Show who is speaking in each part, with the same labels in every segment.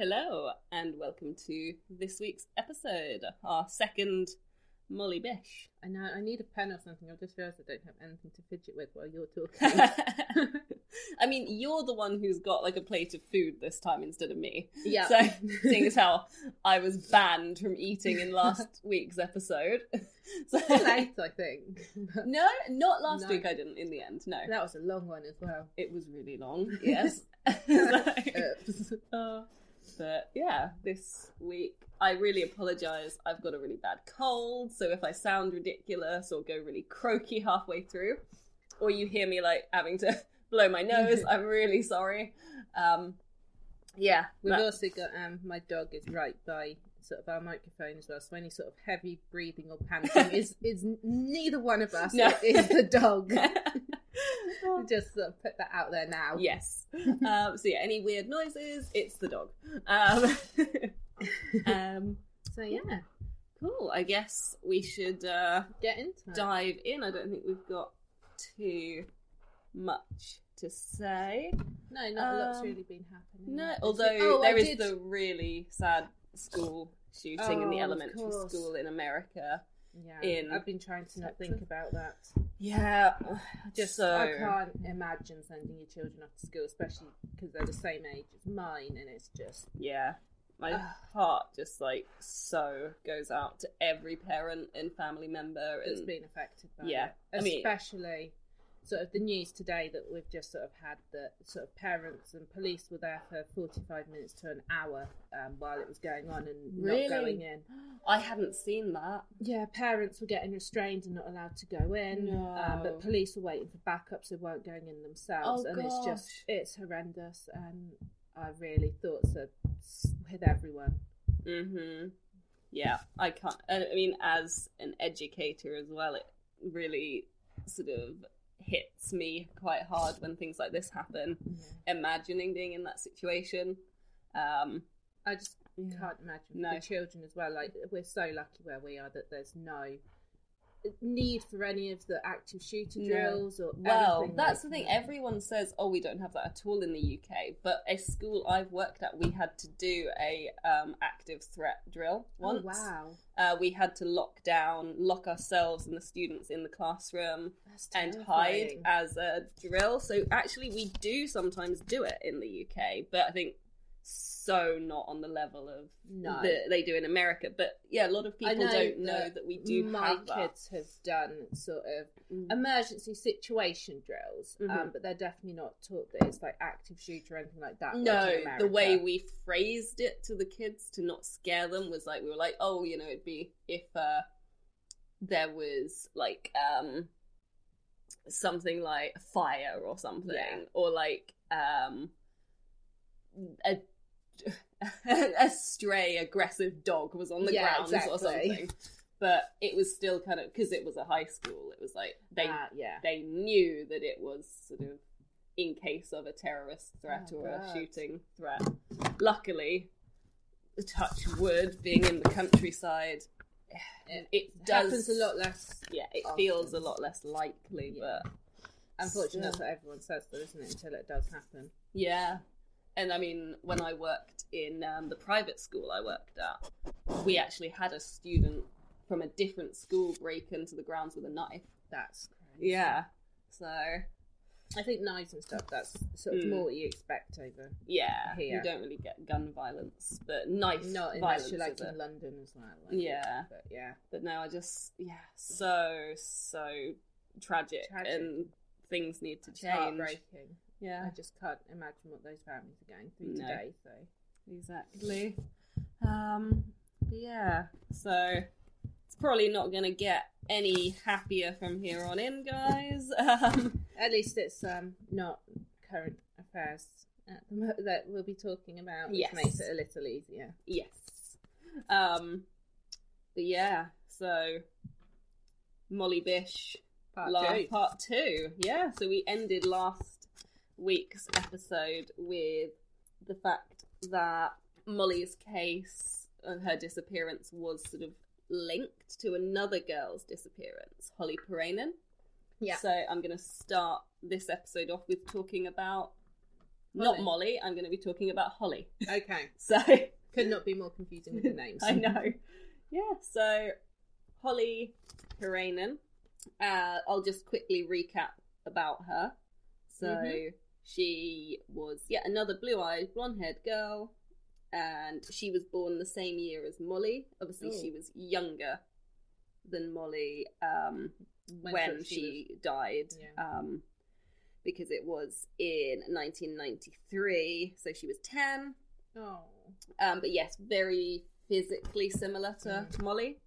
Speaker 1: Hello, and welcome to this week's episode, our second Molly Bish.
Speaker 2: I know. I need a pen or something. I've just realised I don't have anything to fidget with while you're talking.
Speaker 1: I mean, you're the one who's got like a plate of food this time instead of me.
Speaker 2: yeah.
Speaker 1: So, seeing as how I was banned from eating in last week's episode. so,
Speaker 2: late, I think.
Speaker 1: no, not last
Speaker 2: No.
Speaker 1: week I didn't in the end, no.
Speaker 2: that was a long one as well.
Speaker 1: It was really long, yes.
Speaker 2: Oops.
Speaker 1: Uh, but yeah, this week I really apologise. I've got a really bad cold, so if I sound ridiculous or go really croaky halfway through, or you hear me like having to blow my nose, I'm really sorry. Um, yeah,
Speaker 2: We've
Speaker 1: that-
Speaker 2: also got um, my dog is right by sort of our microphone as well. So any sort of heavy breathing or panting is is neither one of us.
Speaker 1: No.
Speaker 2: It is the dog. Just sort of put that out there now.
Speaker 1: yes. Um, so yeah, any weird noises, it's the dog. Um, um,
Speaker 2: So yeah,
Speaker 1: cool. I guess we should. Uh,
Speaker 2: get into it.
Speaker 1: dive in. I don't think we've got too much to say.
Speaker 2: No, not a lot's
Speaker 1: Um,
Speaker 2: really been happening.
Speaker 1: No, although
Speaker 2: oh,
Speaker 1: there
Speaker 2: I
Speaker 1: is
Speaker 2: did-
Speaker 1: the really sad school shooting in the
Speaker 2: Oh,
Speaker 1: elementary school in America.
Speaker 2: Yeah,
Speaker 1: in
Speaker 2: I've been trying to not think about that.
Speaker 1: Yeah,
Speaker 2: Just
Speaker 1: so
Speaker 2: I can't imagine sending your children off to school, especially because they're the same age as mine, and it's just
Speaker 1: yeah. My heart just like so goes out to every parent and family member.
Speaker 2: that's been affected by
Speaker 1: yeah,
Speaker 2: it.
Speaker 1: I mean-
Speaker 2: Especially sort of the news today that we've just sort of had that sort of parents and police were there for forty-five minutes to an hour um, while it was going on and
Speaker 1: Really?
Speaker 2: not going in.
Speaker 1: I hadn't seen that.
Speaker 2: Yeah, parents were getting restrained and not allowed to go in,
Speaker 1: No.
Speaker 2: um, but police were waiting for backup, so weren't going in themselves,
Speaker 1: Oh,
Speaker 2: and it's just it's horrendous. And I really thought so with everyone.
Speaker 1: hmm Yeah, I can't. I mean, as an educator as well, it really sort of hits me quite hard when things like this happen. Imagining being in that situation. Um,
Speaker 2: I just
Speaker 1: Yeah.
Speaker 2: can't imagine
Speaker 1: No.
Speaker 2: the children as well. Like we're so lucky where we are that there's no need for any of the active shooter
Speaker 1: No.
Speaker 2: drills or
Speaker 1: well, that's
Speaker 2: like
Speaker 1: the thing.
Speaker 2: that.
Speaker 1: Everyone says, "Oh, we don't have that at all in the UK." But a school I've worked at, we had to do a um, active threat drill once.
Speaker 2: Oh wow,
Speaker 1: Uh, we had to lock down, lock ourselves and the students in the classroom. and hide as a drill. So actually, we do sometimes do it in the UK, but I think so not on the level of
Speaker 2: No.
Speaker 1: that they do in America. But yeah, a lot of people
Speaker 2: know
Speaker 1: don't know
Speaker 2: that
Speaker 1: that we do
Speaker 2: My
Speaker 1: have that.
Speaker 2: kids have done sort of
Speaker 1: Mm.
Speaker 2: emergency situation drills, um,
Speaker 1: Mhm.
Speaker 2: but they're definitely not taught that it's like active shooter or anything like that.
Speaker 1: No, the way we phrased it to the kids to not scare them was like we were like, oh, you know, it'd be if uh, there was like um something like fire or something,
Speaker 2: Yeah.
Speaker 1: or like um a a stray aggressive dog was on the
Speaker 2: Yeah,
Speaker 1: grounds or something. But it was still kind of because it was a high school. It was like they
Speaker 2: Ah, yeah.
Speaker 1: they knew that it was sort of in case of a terrorist threat
Speaker 2: Oh,
Speaker 1: or a shooting threat. Luckily, the touch wood, being in the countryside,
Speaker 2: It,
Speaker 1: it does
Speaker 2: happens a lot less.
Speaker 1: Yeah, it
Speaker 2: often.
Speaker 1: feels a lot less likely,
Speaker 2: Yeah.
Speaker 1: but
Speaker 2: Unfortunately, that's what everyone says, though, isn't it? Until it does happen.
Speaker 1: Yeah. And I mean, when I worked in um, the private school I worked at, we actually had a student from a different school break into the grounds with a knife.
Speaker 2: That's crazy.
Speaker 1: Yeah. So,
Speaker 2: I think knives and stuff. That's sort of
Speaker 1: Mm.
Speaker 2: more what you expect over.
Speaker 1: yeah,
Speaker 2: Here.
Speaker 1: you don't really get gun violence, but knife
Speaker 2: Not
Speaker 1: violence
Speaker 2: you're like in London as well. like,
Speaker 1: Yeah.
Speaker 2: but yeah,
Speaker 1: But no, I just, yeah, so, so tragic,
Speaker 2: Tragic.
Speaker 1: and things need to
Speaker 2: it's
Speaker 1: change. Yeah.
Speaker 2: I just can't imagine what those families are going through
Speaker 1: No.
Speaker 2: today. So
Speaker 1: Exactly. Um, but yeah, so it's probably not going to get any happier from here on in, guys. Um,
Speaker 2: at least it's um not current affairs at the mo- that we'll be talking about, which
Speaker 1: Yes.
Speaker 2: makes it a little easier.
Speaker 1: yes. Um, but yeah, so Molly Bish
Speaker 2: Part two.
Speaker 1: part two. Yeah, so we ended last week's episode with the fact that Molly's case and her disappearance was sort of linked to another girl's disappearance, Holly Piirainen.
Speaker 2: Yeah.
Speaker 1: So I'm going to start this episode off with talking about Not Molly. I'm going to be talking about Holly.
Speaker 2: Okay.
Speaker 1: So
Speaker 2: Could not be more confusing with the names.
Speaker 1: I know. Yeah. So Holly Piirainen. Uh, I'll just quickly recap about her. So
Speaker 2: Mhm.
Speaker 1: She was yeah another blue-eyed, blonde-haired girl, and she was born the same year as Molly. Obviously,
Speaker 2: Oh.
Speaker 1: she was younger than Molly um,
Speaker 2: When
Speaker 1: when,
Speaker 2: she
Speaker 1: she, died.
Speaker 2: Yeah.
Speaker 1: Um, because it was in 1993, so she was 10.
Speaker 2: Oh.
Speaker 1: Um, but yes, very physically similar to,
Speaker 2: Mm.
Speaker 1: to Molly.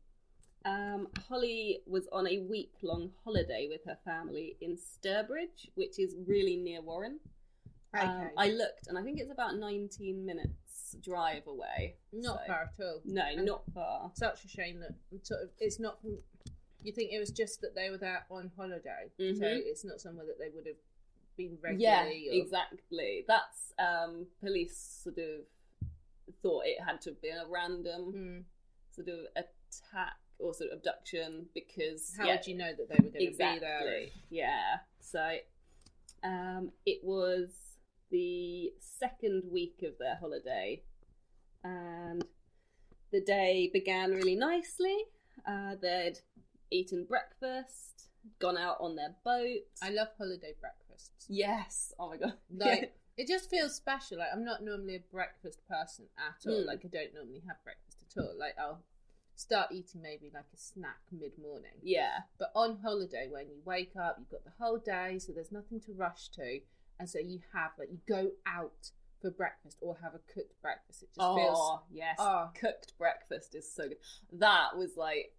Speaker 1: Um, Holly was on a week long holiday with her family in Sturbridge, which is really near Warren.
Speaker 2: Okay.
Speaker 1: Um, I looked, and I think it's about 19 minutes drive away.
Speaker 2: not
Speaker 1: so-
Speaker 2: far at all.
Speaker 1: No,
Speaker 2: And-
Speaker 1: not far.
Speaker 2: Such a shame that sort of it's not. You think it was just that they were there on holiday, so
Speaker 1: Mhm.
Speaker 2: it's not somewhere that they would have been
Speaker 1: Yeah,
Speaker 2: regularly. or-
Speaker 1: exactly. That's um, police sort of thought it had to have been a random
Speaker 2: Mm.
Speaker 1: sort of attack or sort of abduction because
Speaker 2: How
Speaker 1: yeah,
Speaker 2: would you know that they were going to
Speaker 1: exactly.
Speaker 2: be there?
Speaker 1: Yeah. So um, it was the second week of their holiday, and the day began really nicely. Uh, they'd eaten breakfast, gone out on their boat.
Speaker 2: I love holiday breakfasts.
Speaker 1: yes. Oh my god.
Speaker 2: Like it just feels special. Like I'm not normally a breakfast person at all.
Speaker 1: Mm.
Speaker 2: Like I don't normally have breakfast at all. Like I'll start eating maybe like a snack mid morning.
Speaker 1: yeah.
Speaker 2: But on holiday, when you wake up, you've got the whole day, so there's nothing to rush to, and so you have like you go out for breakfast or have a cooked breakfast. It just
Speaker 1: oh
Speaker 2: feels
Speaker 1: yes.
Speaker 2: oh
Speaker 1: Cooked breakfast is so good. That was like.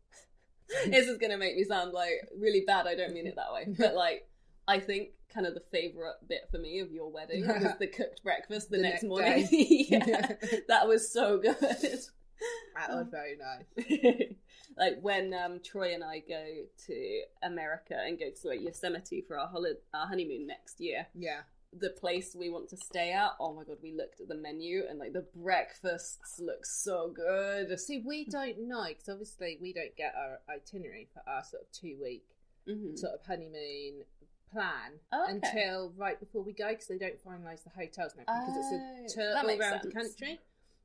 Speaker 1: this is gonna make me sound like really bad. I don't mean it that way, but like I think kind of the favorite bit for me of your wedding was the cooked breakfast the,
Speaker 2: The
Speaker 1: next,
Speaker 2: next
Speaker 1: morning. yeah, that was so good.
Speaker 2: That was very nice.
Speaker 1: like when um, Troy and I go to America and go to like Yosemite for our our honeymoon next year.
Speaker 2: Yeah.
Speaker 1: The place we want to stay at. Oh my god, we looked at the menu and like the breakfasts look so good.
Speaker 2: See, we don't know because obviously we don't get our itinerary for our sort of two week
Speaker 1: Mhm.
Speaker 2: sort of honeymoon plan
Speaker 1: Oh, okay.
Speaker 2: until right before we go because they don't finalise the hotels everything because
Speaker 1: Oh,
Speaker 2: it's a tour all around the
Speaker 1: sense.
Speaker 2: country.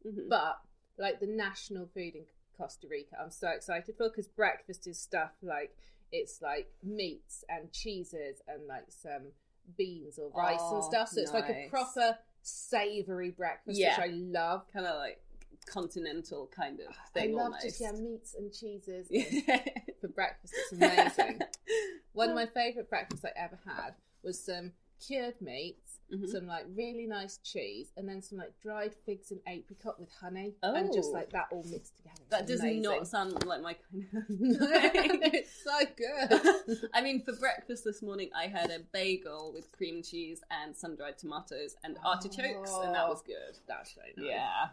Speaker 1: Mhm.
Speaker 2: But like the national food in Costa Rica, I'm so excited for because breakfast is stuff like it's like meats and cheeses and like some beans or rice and
Speaker 1: Oh,
Speaker 2: stuff. So it's like a proper savoury breakfast,
Speaker 1: Yeah.
Speaker 2: which I love.
Speaker 1: kind of like continental kind of thing.
Speaker 2: I love
Speaker 1: almost.
Speaker 2: just yeah meats and cheeses
Speaker 1: Yeah.
Speaker 2: for breakfast. It's amazing. One of my favourite breakfasts I ever had was some cured meats,
Speaker 1: Mhm.
Speaker 2: some like really nice cheese, and then some like dried figs and apricot with honey, and just
Speaker 1: Oh.
Speaker 2: like that all mixed together. It's
Speaker 1: That does
Speaker 2: amazing.
Speaker 1: not sound like my kind of.
Speaker 2: it's so good.
Speaker 1: I mean, for breakfast this morning, I had a bagel with cream cheese and sun dried tomatoes and artichokes, and that was good.
Speaker 2: That's so nice.
Speaker 1: Yeah,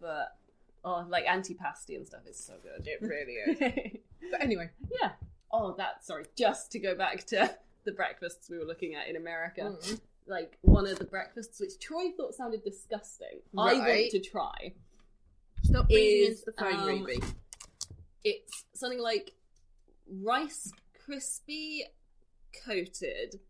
Speaker 1: but oh, like antipasti and stuff is so good.
Speaker 2: It really is. But anyway,
Speaker 1: yeah. Oh, that. Sorry, just to go back to the breakfasts we were looking at in America.
Speaker 2: mm,
Speaker 1: Like one of the breakfasts which Troy thought sounded disgusting. I want to try.
Speaker 2: stop breathing
Speaker 1: Is,
Speaker 2: into the phone,
Speaker 1: um,
Speaker 2: Ruby.
Speaker 1: It's something like rice crispy coated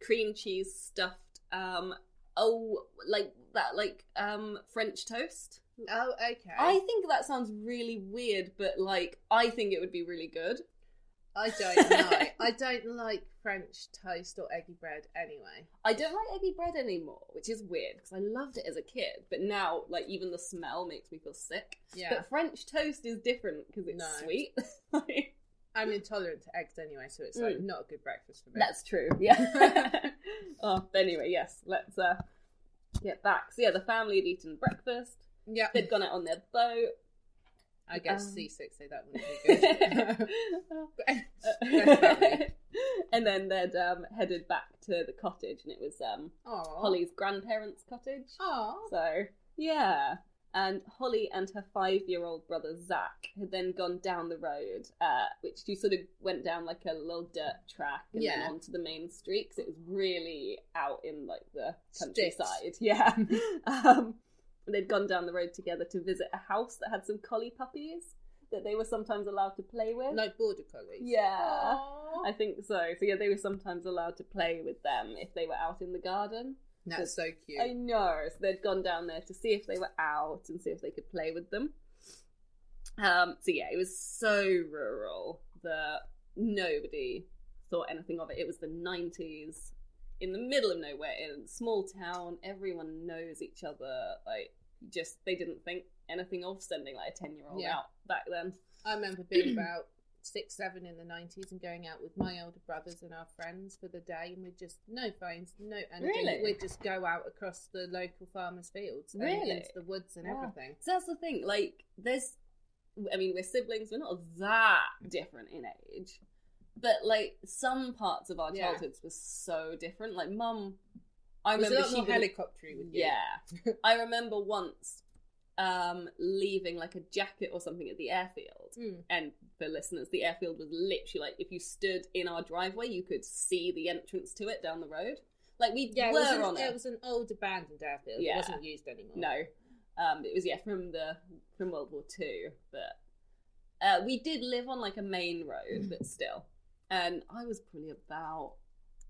Speaker 1: cream cheese stuffed um oh like that like um french toast
Speaker 2: Oh, okay.
Speaker 1: i think that sounds really weird but like i think it would be really good
Speaker 2: I don't know. I don't like French toast or eggy bread anyway.
Speaker 1: i don't like eggy bread anymore which is weird because i loved it as a kid but now like even the smell makes me feel sick
Speaker 2: Yeah.
Speaker 1: but french toast is different because it's
Speaker 2: No.
Speaker 1: sweet Like,
Speaker 2: I'm intolerant to eggs anyway, so it's like
Speaker 1: Mm.
Speaker 2: not a good breakfast for me.
Speaker 1: That's true. Yeah. oh, but anyway, yes. Let's uh get back. So yeah, the family had eaten breakfast.
Speaker 2: yeah.
Speaker 1: They'd gone out on their boat.
Speaker 2: I guess
Speaker 1: Um,
Speaker 2: seasick, so that wouldn't be good.
Speaker 1: and then they'd um, headed back to the cottage, and it was um,
Speaker 2: Aww.
Speaker 1: Holly's grandparents' cottage.
Speaker 2: Aww.
Speaker 1: So yeah, and Holly and her five-year-old brother Zach had then gone down the road, uh, which you sort of went down like a little dirt track and
Speaker 2: Yeah.
Speaker 1: then onto the main street 'cause it was really out in like the countryside. Yeah, um, they'd gone down the road together to visit a house that had some collie puppies that they were sometimes allowed to play with.
Speaker 2: Like border collies.
Speaker 1: Yeah.
Speaker 2: Aw.
Speaker 1: I think so. So yeah, they were sometimes allowed to play with them if they were out in the garden.
Speaker 2: That's so cute.
Speaker 1: I know. So they'd gone down there to see if they were out and see if they could play with them. Um, so yeah, it was so rural that nobody thought anything of it. It was the nineties, in the middle of nowhere, in a small town. Everyone knows each other. Like, just they didn't think anything of sending like a ten year old
Speaker 2: Yeah.
Speaker 1: out back then.
Speaker 2: I remember being about six, seven in the nineties and going out with my older brothers and our friends for the day, and we'd just no phones, no anything.
Speaker 1: Really?
Speaker 2: We'd just go out across the local farmers' fields, and
Speaker 1: Really?
Speaker 2: into the woods and
Speaker 1: Wow.
Speaker 2: everything.
Speaker 1: So that's the thing. Like, there's, I mean, we're siblings. We're not that different in age, but like some parts of our
Speaker 2: Yeah.
Speaker 1: childhoods were so different. Like, mum, I
Speaker 2: was a
Speaker 1: remember
Speaker 2: lot
Speaker 1: she
Speaker 2: more helicoptery with you.
Speaker 1: Yeah, I remember once um leaving like a jacket or something at the airfield.
Speaker 2: Mm.
Speaker 1: And for listeners, the airfield was literally like if you stood in our driveway, you could see the entrance to it down the road. Like we
Speaker 2: Yeah, it
Speaker 1: were
Speaker 2: was, an,
Speaker 1: on
Speaker 2: it
Speaker 1: it.
Speaker 2: was an old abandoned airfield.
Speaker 1: Yeah.
Speaker 2: It wasn't used anymore.
Speaker 1: No, um, it was yeah from the from World War Two, but uh, we did live on like a main road, but still. And I was probably about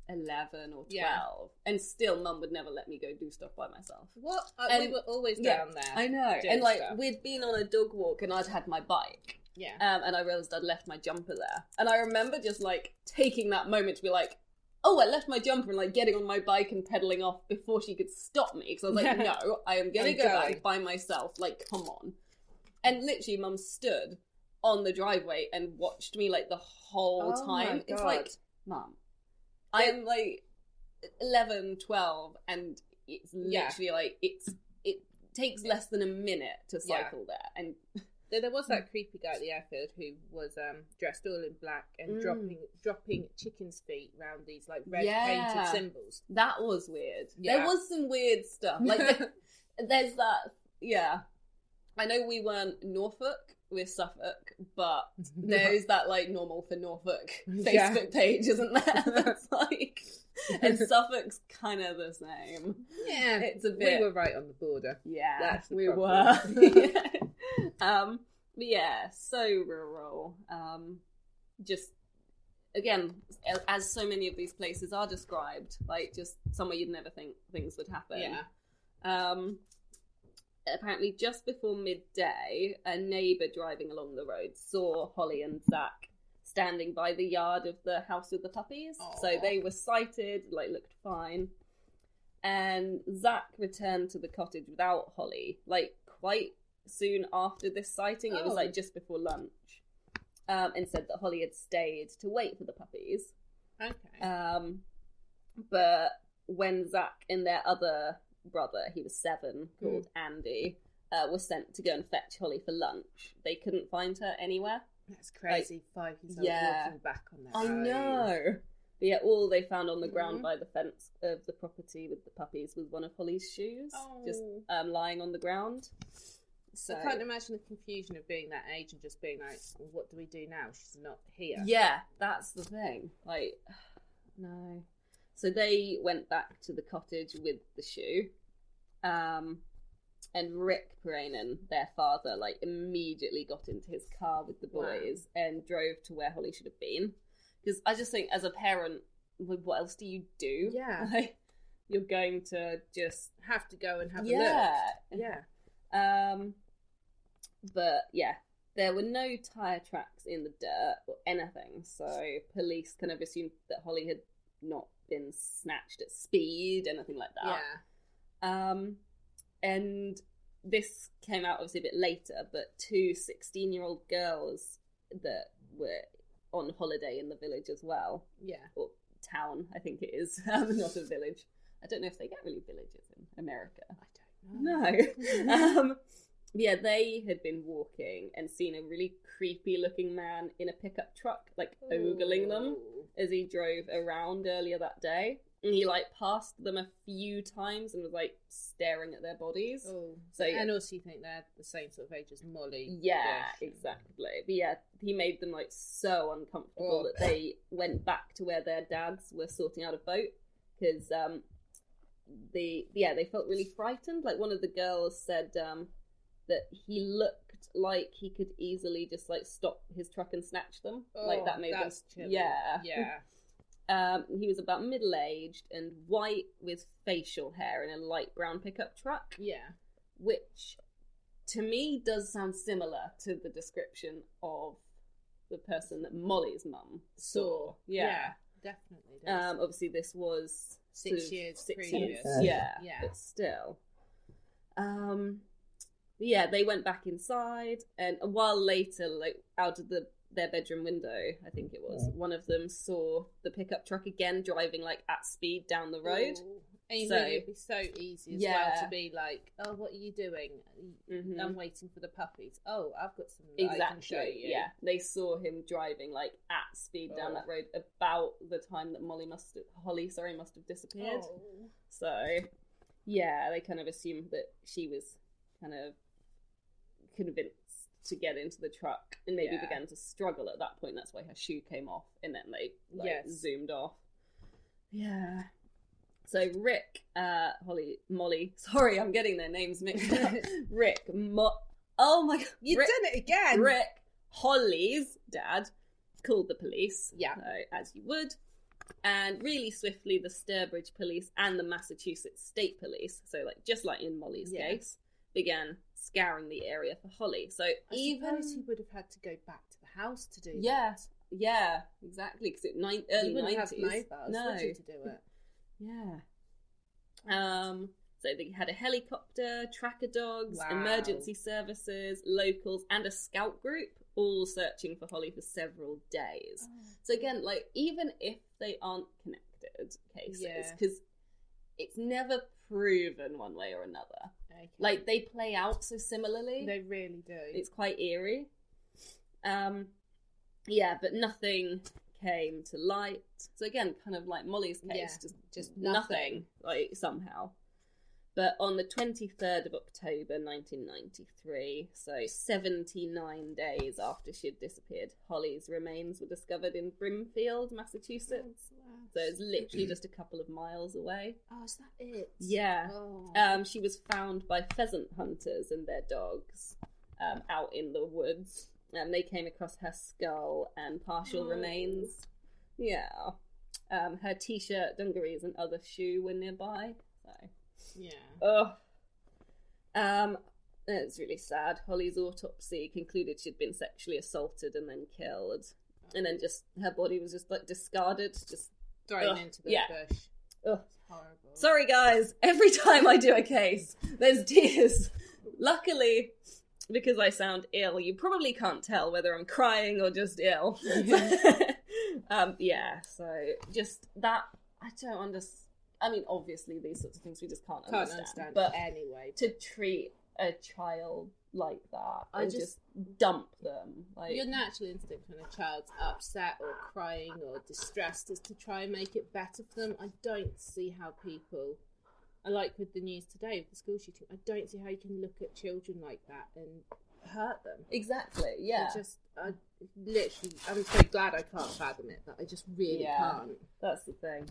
Speaker 1: eleven or twelve,
Speaker 2: Yeah.
Speaker 1: and still, Mum would never let me go do stuff by myself.
Speaker 2: What? Uh,
Speaker 1: And-
Speaker 2: we were always
Speaker 1: yeah,
Speaker 2: down there.
Speaker 1: I know, and like
Speaker 2: stuff.
Speaker 1: we'd been on a dog walk, and I'd had my bike,
Speaker 2: yeah.
Speaker 1: um, and I realized I'd left my jumper there, and I remember just like taking that moment to be like. Oh, I left my jumper and like getting on my bike and pedaling off before she could stop me because I was like,
Speaker 2: Yeah.
Speaker 1: no, I am gonna go
Speaker 2: going.
Speaker 1: back by myself. Like, come on. And literally, Mum stood on the driveway and watched me like the whole
Speaker 2: Oh my
Speaker 1: time. It's like, Mum, I am like 11, 12, and it's
Speaker 2: Yeah.
Speaker 1: literally like it's it takes less than a minute to
Speaker 2: Yeah.
Speaker 1: cycle there, and
Speaker 2: There, there was that creepy guy at the airfield who was um, dressed all in black and
Speaker 1: Mm.
Speaker 2: dropping dropping chickens' feet round these like red
Speaker 1: Yeah.
Speaker 2: painted symbols.
Speaker 1: that was weird.
Speaker 2: Yeah.
Speaker 1: There was some weird stuff. Like there- there's that. Yeah, I know we weren't Norfolk, we're Suffolk, but there's that like normal for Norfolk Facebook
Speaker 2: Yeah.
Speaker 1: page, isn't there? That's like, and Suffolk's kind of the same.
Speaker 2: yeah,
Speaker 1: It's a bit.
Speaker 2: we were right on the border.
Speaker 1: Yeah,
Speaker 2: That's
Speaker 1: we were. um, but yeah, so rural. Um, just again, as so many of these places are described, like just somewhere you'd never think things would happen.
Speaker 2: Yeah.
Speaker 1: Um, apparently, just before midday, a neighbour driving along the road saw Holly and Zach standing by the yard of the house with the puppies. So they were sighted, like looked fine. And Zach returned to the cottage without Holly, like quite soon after this sighting. It was
Speaker 2: Oh.
Speaker 1: like just before lunch. Um, and said that Holly had stayed to wait for the puppies.
Speaker 2: Okay.
Speaker 1: Um, but when Zach and their other brother, he was seven, called Andy, uh, were sent to go and fetch Holly for lunch, they couldn't find her anywhere.
Speaker 2: That's crazy. Five years old
Speaker 1: yeah.
Speaker 2: walking back on that.
Speaker 1: I
Speaker 2: road.
Speaker 1: know. But yeah, all they found on the ground
Speaker 2: Mhm.
Speaker 1: by the fence of the property with the puppies was one of Holly's shoes, just
Speaker 2: Oh.
Speaker 1: um, lying on the ground. So
Speaker 2: I can't imagine the confusion of being that age and just being like, well, "What do we do now? She's not here."
Speaker 1: Yeah, that's the thing. Like, no. So they went back to the cottage with the shoe. Um, and Rick Piirainen, their father, like immediately got into his car with the
Speaker 2: Wow.
Speaker 1: boys and drove to where Holly should have been. Because I just think, as a parent, what else do you do?
Speaker 2: Yeah.
Speaker 1: Like, you're going to just
Speaker 2: Have to go and have
Speaker 1: yeah,
Speaker 2: a look. Yeah.
Speaker 1: um, but yeah, there were no tire tracks in the dirt or anything, so police kind of assumed that Holly had not been snatched at speed, anything like that.
Speaker 2: Yeah.
Speaker 1: Um, and this came out obviously a bit later, but two 16 year old girls that were on holiday in the village as well,
Speaker 2: Yeah.
Speaker 1: or town, I think it is, um, not a village. I don't know if they get really villages in America.
Speaker 2: I don't know.
Speaker 1: No. um, yeah, they had been walking and seen a really creepy looking man in a pickup truck, like ogling them as he drove around earlier that day. And he like passed them a few times and was like staring at their bodies.
Speaker 2: Oh.
Speaker 1: So
Speaker 2: And also, you think they're the same sort of age as Molly.
Speaker 1: yeah, exactly. But yeah, he made them like so uncomfortable
Speaker 2: Oh.
Speaker 1: that they went back to where their dads were sorting out a boat because um, the yeah they felt really frightened. Like one of the girls said um, that he looked like he could easily just like stop his truck and snatch them. like
Speaker 2: Oh,
Speaker 1: that made them
Speaker 2: that's chilling.
Speaker 1: yeah
Speaker 2: Yeah.
Speaker 1: Um, he was about middle aged and white with facial hair in a light brown pickup truck,
Speaker 2: Yeah.
Speaker 1: which to me does sound similar to the description of the person that Molly's mum saw. Yeah.
Speaker 2: definitely. does.
Speaker 1: Um, obviously, this was
Speaker 2: Six years
Speaker 1: six
Speaker 2: previous.
Speaker 1: years, yeah,
Speaker 2: Yeah.
Speaker 1: but still. Um, yeah, they went back inside, and a while later, like out of the their bedroom window, I think it was one of them saw the pickup truck again driving like at speed down the road.
Speaker 2: Ooh. And you
Speaker 1: So-
Speaker 2: know, it'd be so easy as
Speaker 1: Yeah.
Speaker 2: well to be like, "Oh, what are you doing?
Speaker 1: Mhm.
Speaker 2: I'm waiting for the puppies. Oh, I've got some that I can show
Speaker 1: Exactly.
Speaker 2: you."
Speaker 1: Yeah, they saw him driving like at speed down
Speaker 2: Oh.
Speaker 1: that road about the time that Molly must have, Holly, sorry, must have disappeared.
Speaker 2: Oh.
Speaker 1: So, yeah, they kind of assumed that she was kind of convinced to get into the truck and maybe
Speaker 2: Yeah.
Speaker 1: began to struggle at that point. That's why her shoe came off and then they like,
Speaker 2: Yes.
Speaker 1: zoomed off. Yeah. So Rick, uh, Holly, Molly. Sorry, I'm getting their names mixed up. Rick, Mo- oh my god,
Speaker 2: You've
Speaker 1: Rick,
Speaker 2: done it again.
Speaker 1: Rick, Holly's dad, called the police.
Speaker 2: Yeah.
Speaker 1: So, as you would. And really swiftly, the Sturbridge police and the Massachusetts State Police, so like just like in Molly's
Speaker 2: Yeah.
Speaker 1: case, began scouring the area for Holly. So
Speaker 2: I
Speaker 1: even
Speaker 2: he would have had to go back to the house to do
Speaker 1: yeah,
Speaker 2: that.
Speaker 1: yeah, exactly, because it nine, early nineties. no,
Speaker 2: to do it?
Speaker 1: yeah. Um, so they had a helicopter, tracker dogs,
Speaker 2: Wow.
Speaker 1: emergency services, locals, and a scout group all searching for Holly for several days. So again, like even if they aren't connected cases,
Speaker 2: Yeah.
Speaker 1: because it's never proven one way or another. Like they play out so similarly.
Speaker 2: they really do.
Speaker 1: It's quite eerie. Um, yeah, but nothing came to light. So again, kind of like Molly's case,
Speaker 2: Yeah,
Speaker 1: just
Speaker 2: just
Speaker 1: nothing,
Speaker 2: nothing.
Speaker 1: like somehow. But on the 23rd of October 1993, so 79 days after she had disappeared, Holly's remains were discovered in Brimfield, Massachusetts. So it's literally just a couple of miles away.
Speaker 2: Oh, is that it?
Speaker 1: Yeah.
Speaker 2: Oh.
Speaker 1: Um, she was found by pheasant hunters and their dogs um, out in the woods. And they came across her skull and partial
Speaker 2: Oh.
Speaker 1: remains. Yeah. Um, her t shirt, dungarees, and other shoe were nearby.
Speaker 2: Yeah.
Speaker 1: ugh. Um, it's really sad. Holly's autopsy concluded she'd been sexually assaulted and then killed. And then just her body was just like discarded. Just
Speaker 2: Thrown into the
Speaker 1: yeah.
Speaker 2: bush.
Speaker 1: ugh.
Speaker 2: Horrible.
Speaker 1: Sorry, guys. Every time I do a case, there's tears. Luckily, because I sound ill, you probably can't tell whether I'm crying or just ill. um, yeah. So just that, I don't understand. I mean, obviously, these sorts of things we just can't,
Speaker 2: can't
Speaker 1: understand.
Speaker 2: understand.
Speaker 1: But
Speaker 2: anyway,
Speaker 1: to treat a child like that
Speaker 2: I
Speaker 1: and
Speaker 2: just-
Speaker 1: just, dump them, like
Speaker 2: your natural instinct when a child's upset or crying or distressed is to try and make it better for them. I don't see how people, I like with the news today with the school shooting, I don't see how you can look at children like that and hurt them.
Speaker 1: exactly,
Speaker 2: I
Speaker 1: yeah.
Speaker 2: just, I literally, I'm so glad I can't fathom it, but I just really
Speaker 1: Yeah.
Speaker 2: can't.
Speaker 1: That's the thing.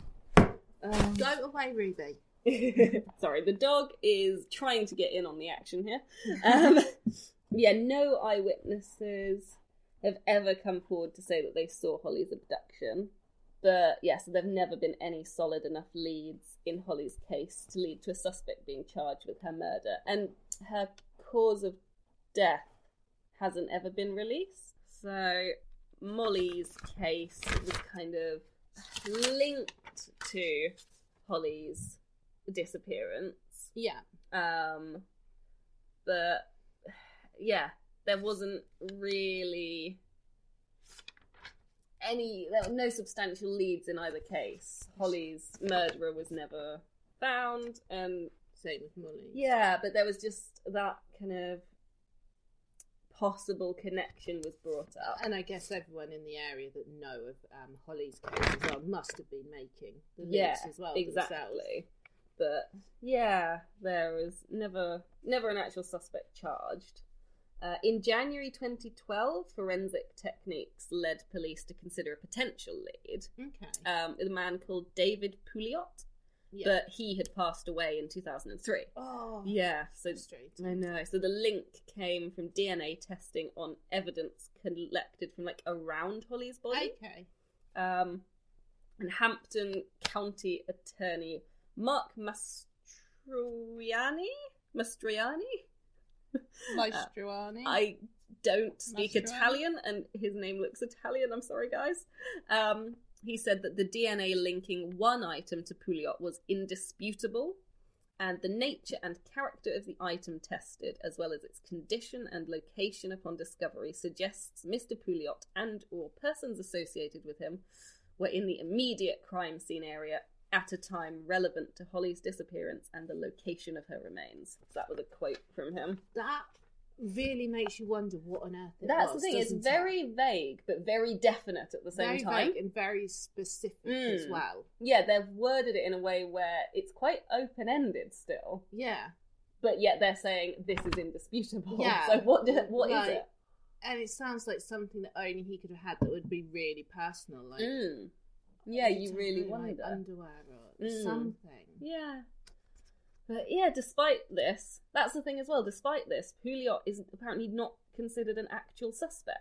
Speaker 1: Um,
Speaker 2: Go away, Ruby.
Speaker 1: Sorry, the dog is trying to get in on the action here. Um, yeah, no eyewitnesses have ever come forward to say that they saw Holly's abduction. But yeah, so there've never been any solid enough leads in Holly's case to lead to a suspect being charged with her murder. And her cause of death hasn't ever been released. So Molly's case was kind of linked to Holly's disappearance.
Speaker 2: Yeah.
Speaker 1: Um, but yeah, there wasn't really any, there were no substantial leads in either case. Holly's murderer was never found, and
Speaker 2: Same with Molly.
Speaker 1: yeah, but there was just that kind of possible connection was brought up.
Speaker 2: And I guess everyone in the area that know of um, Holly's case as well must have been making the links
Speaker 1: yeah,
Speaker 2: as well.
Speaker 1: exactly.
Speaker 2: themselves.
Speaker 1: But yeah, there was never never an actual suspect charged. Uh, in January 2012, forensic techniques led police to consider a potential lead.
Speaker 2: Okay.
Speaker 1: Um, a man called David Pouliot,
Speaker 2: yeah.
Speaker 1: but he had passed away in 2003.
Speaker 2: oh,
Speaker 1: Yeah, so
Speaker 2: straight.
Speaker 1: I know. So the link came from DNA testing on evidence collected from like around Holly's body.
Speaker 2: Okay.
Speaker 1: Um, and Hampden County Attorney Mark Mastroianni. Mastroianni?
Speaker 2: Maestruani.
Speaker 1: I don't speak
Speaker 2: Mastroianni?
Speaker 1: Italian, and his name looks Italian. I'm sorry, guys. Um, he said that the DNA linking one item to Pouliot was indisputable, and the nature and character of the item tested, as well as its condition and location upon discovery, suggests Mr. Pouliot and/or persons associated with him were in the immediate crime scene area at a time relevant to Holly's disappearance and the location of her remains. So that was a quote from him.
Speaker 2: that really makes you wonder what on earth it
Speaker 1: That's
Speaker 2: was,
Speaker 1: the thing. It's
Speaker 2: doesn't it?
Speaker 1: very vague, but very definite at the same
Speaker 2: very
Speaker 1: time.
Speaker 2: vague and very specific as
Speaker 1: Mm.
Speaker 2: well.
Speaker 1: Yeah, they've worded it in a way where it's quite open ended still,
Speaker 2: Yeah,
Speaker 1: but yet they're saying this is indisputable.
Speaker 2: Yeah.
Speaker 1: So what? Do, what is
Speaker 2: Like,
Speaker 1: it?
Speaker 2: and it sounds like something that only he could have had that would be really personal. Like,
Speaker 1: Mm. Yeah, you really
Speaker 2: like
Speaker 1: wonder.
Speaker 2: underwear or
Speaker 1: Mm.
Speaker 2: something.
Speaker 1: Yeah. But yeah, despite this, that's the thing as well. Despite this, Pouliot is apparently not considered an actual suspect.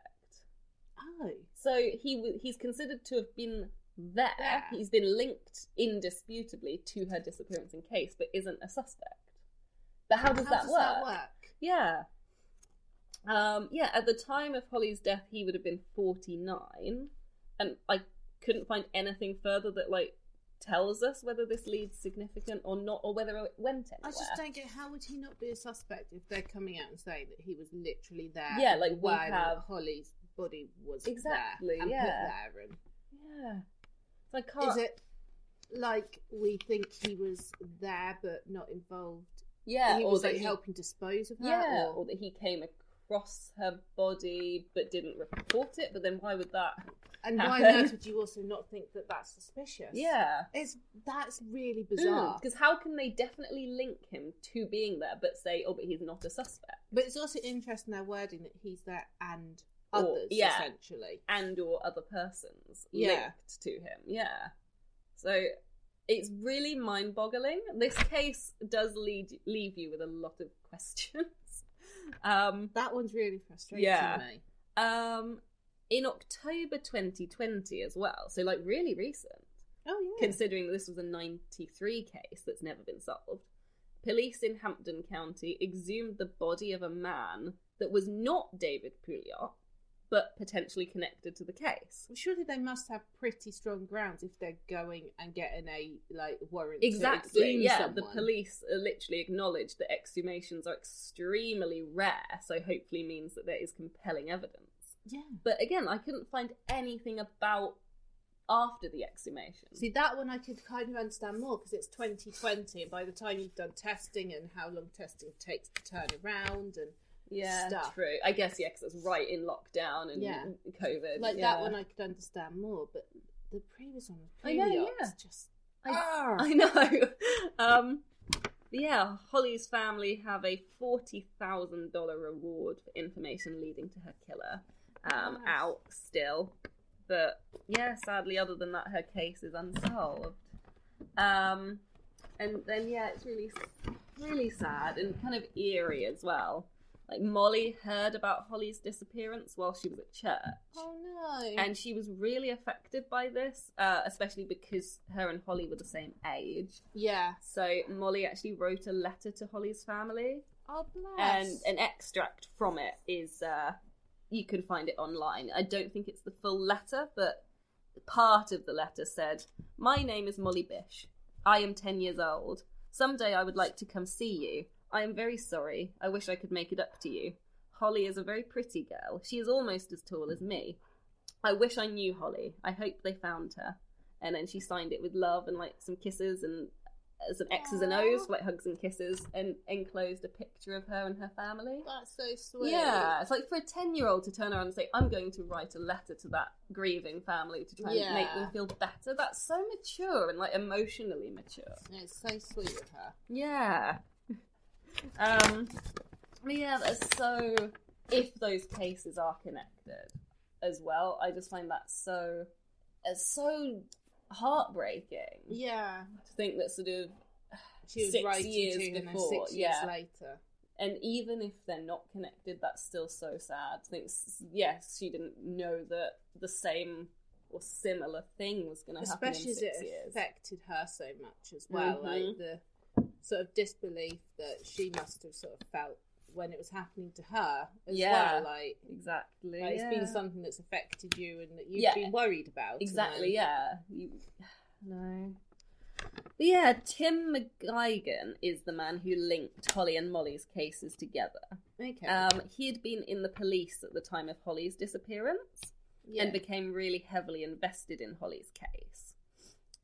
Speaker 2: Oh,
Speaker 1: So he he's considered to have been there.
Speaker 2: There.
Speaker 1: He's been linked indisputably to her disappearance in case, but isn't a suspect. But how does, that, work? Yeah. Um, yeah, at the time of Holly's death, he would have been 49. And I couldn't find anything further that, like, tells us whether this leads significant or not, or whether it went anywhere.
Speaker 2: I just don't get how would he not be a suspect if they're coming out and saying that he was literally there?
Speaker 1: Yeah, like, we have-
Speaker 2: Holly's body was
Speaker 1: Exactly,
Speaker 2: there and
Speaker 1: yeah.
Speaker 2: put there. And
Speaker 1: Yeah. So I can't.
Speaker 2: is it like we think he was there but not involved?
Speaker 1: Yeah,
Speaker 2: he
Speaker 1: or
Speaker 2: was
Speaker 1: that
Speaker 2: like
Speaker 1: he,
Speaker 2: helping dispose of her.
Speaker 1: Yeah,
Speaker 2: or,
Speaker 1: or that he came across her body but didn't report it. But then why would that?
Speaker 2: and why on earth would you also not think that that's suspicious?
Speaker 1: Yeah.
Speaker 2: it's that's really mm, bizarre.
Speaker 1: Because how can they definitely link him to being there, but say, oh, but he's not a suspect,
Speaker 2: But it's also interesting their wording that he's there and
Speaker 1: Or-
Speaker 2: others
Speaker 1: yeah.
Speaker 2: essentially.
Speaker 1: and or other persons
Speaker 2: Yeah.
Speaker 1: linked to him. Yeah. So it's really mind-boggling. This case does lead leave you with a lot of questions. Um,
Speaker 2: That one's really frustrating
Speaker 1: Yeah.
Speaker 2: me.
Speaker 1: um, in October 2020 as well, so like really recent.
Speaker 2: Oh yeah.
Speaker 1: considering this was a 93 case that's never been solved. Police in Hampden County exhumed the body of a man that was not David Pouliot, but potentially connected to the case.
Speaker 2: Surely they must have pretty strong grounds if they're going and getting a like warrant.
Speaker 1: Exactly, yeah. The police uh, literally acknowledge that exhumations are extremely rare, so hopefully means that there is compelling evidence.
Speaker 2: Yeah.
Speaker 1: But again, I couldn't find anything about after the exhumation.
Speaker 2: See that one I could kind of understand more because it's 2020, and by the time you've done testing and how long testing takes to turn around, and
Speaker 1: yeah,
Speaker 2: stuff.
Speaker 1: true. I guess yeah, because it's right in lockdown and
Speaker 2: Yeah.
Speaker 1: COVID.
Speaker 2: like
Speaker 1: yeah.
Speaker 2: that one I could understand more. But the previous one, with
Speaker 1: I know, yeah.
Speaker 2: just
Speaker 1: I- I know. Um, yeah, Holly's family have a forty thousand dollar reward for information leading to her killer. Um,
Speaker 2: Nice.
Speaker 1: out still, but yeah, sadly, other than that, her case is unsolved. Um, and then yeah, it's really, really sad and kind of eerie as well. Like Molly heard about Holly's disappearance while she was at church.
Speaker 2: Oh no!
Speaker 1: And she was really affected by this, uh, especially because her and Holly were the same age.
Speaker 2: yeah.
Speaker 1: So Molly actually wrote a letter to Holly's family,
Speaker 2: Oh
Speaker 1: and an extract from it is uh, you can find it online. I don't think it's the full letter, but part of the letter said, "My name is Molly Bish. I am ten years old. Someday I would like to come see you. I am very sorry. I wish I could make it up to you. Holly is a very pretty girl. She is almost as tall as me. I wish I knew Holly. I hope they found her." And then she signed it with love and like some kisses and uh, some X's and O's, like hugs and kisses, and enclosed a picture of her and her family.
Speaker 2: That's so sweet.
Speaker 1: Yeah, it's like for a 10 year old to turn around and say, I'm going to write a letter to that grieving family to try and make them feel better. That's so mature and like emotionally mature.
Speaker 2: Yeah, It's so sweet of her.
Speaker 1: Yeah. Um, yeah, so. If those cases are connected as well, I just find that so. It's so heartbreaking
Speaker 2: Yeah.
Speaker 1: to think that sort of
Speaker 2: She was
Speaker 1: Six
Speaker 2: writing
Speaker 1: years before,
Speaker 2: six years
Speaker 1: yeah.
Speaker 2: later.
Speaker 1: and even if they're not connected, that's still so sad. I think, yes, she didn't know that the same or similar thing was going to happen
Speaker 2: Especially as it
Speaker 1: years.
Speaker 2: affected her so much as well.
Speaker 1: Mhm.
Speaker 2: Like the sort of disbelief that she must have sort of felt when it was happening to her as
Speaker 1: Yeah.
Speaker 2: well. Like,
Speaker 1: Exactly.
Speaker 2: like it's
Speaker 1: yeah.
Speaker 2: been something that's affected you and that you've
Speaker 1: Yeah.
Speaker 2: been worried about.
Speaker 1: Exactly, yeah. You... No. But yeah, Tim McGuigan is the man who linked Holly and Molly's cases together.
Speaker 2: Okay.
Speaker 1: Um, he had been in the police at the time of Holly's disappearance
Speaker 2: yeah.
Speaker 1: and became really heavily invested in Holly's case.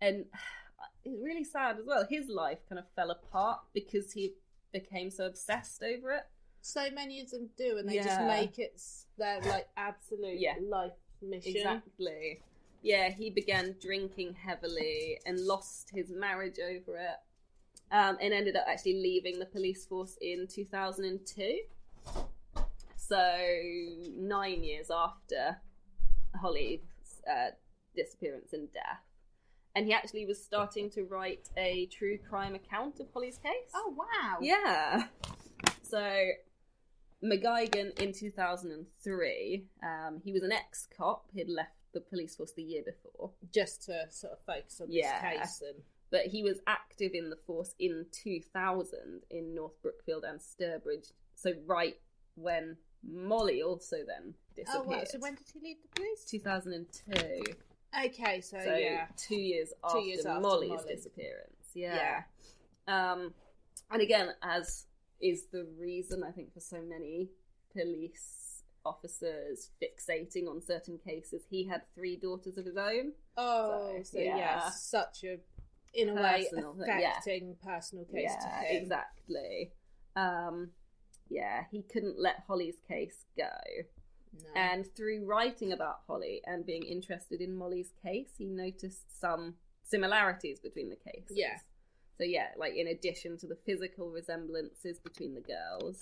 Speaker 1: And it's really sad as well. His life kind of fell apart because he became so obsessed over it.
Speaker 2: so many of them do, and they just make it their like absolute
Speaker 1: Yeah.
Speaker 2: life mission.
Speaker 1: Exactly. Yeah, he began drinking heavily and lost his marriage over it. Um, and ended up actually leaving the police force in 2002. So, nine years after Holly's uh, disappearance and death. And he actually was starting to write a true crime account of Holly's case.
Speaker 2: Oh wow!
Speaker 1: Yeah. So, McGuigan in 2003, um, he was an ex cop. He'd left the police force the year before,
Speaker 2: Just to sort of focus on
Speaker 1: Yeah.
Speaker 2: this case and
Speaker 1: but he was active in the force in 2000 in North Brookfield and Sturbridge. So, right when Molly also then disappeared.
Speaker 2: oh wow! So when did he leave the police?
Speaker 1: 2002.
Speaker 2: Okay, so,
Speaker 1: So,
Speaker 2: yeah,
Speaker 1: two years after,
Speaker 2: years after
Speaker 1: Molly's
Speaker 2: Molly.
Speaker 1: disappearance. Yeah. Um, and again, as is the reason I think for so many police officers fixating on certain cases, he had three daughters of his own.
Speaker 2: Oh,
Speaker 1: So,
Speaker 2: so, yeah.
Speaker 1: yeah.
Speaker 2: such a in a way
Speaker 1: Personal yeah.
Speaker 2: affecting personal case to him.
Speaker 1: exactly. Um, yeah, he couldn't let Holly's case go.
Speaker 2: No.
Speaker 1: And through writing about Holly and being interested in Molly's case, he noticed some similarities between the cases.
Speaker 2: Yeah.
Speaker 1: So yeah, like in addition to the physical resemblances between the girls,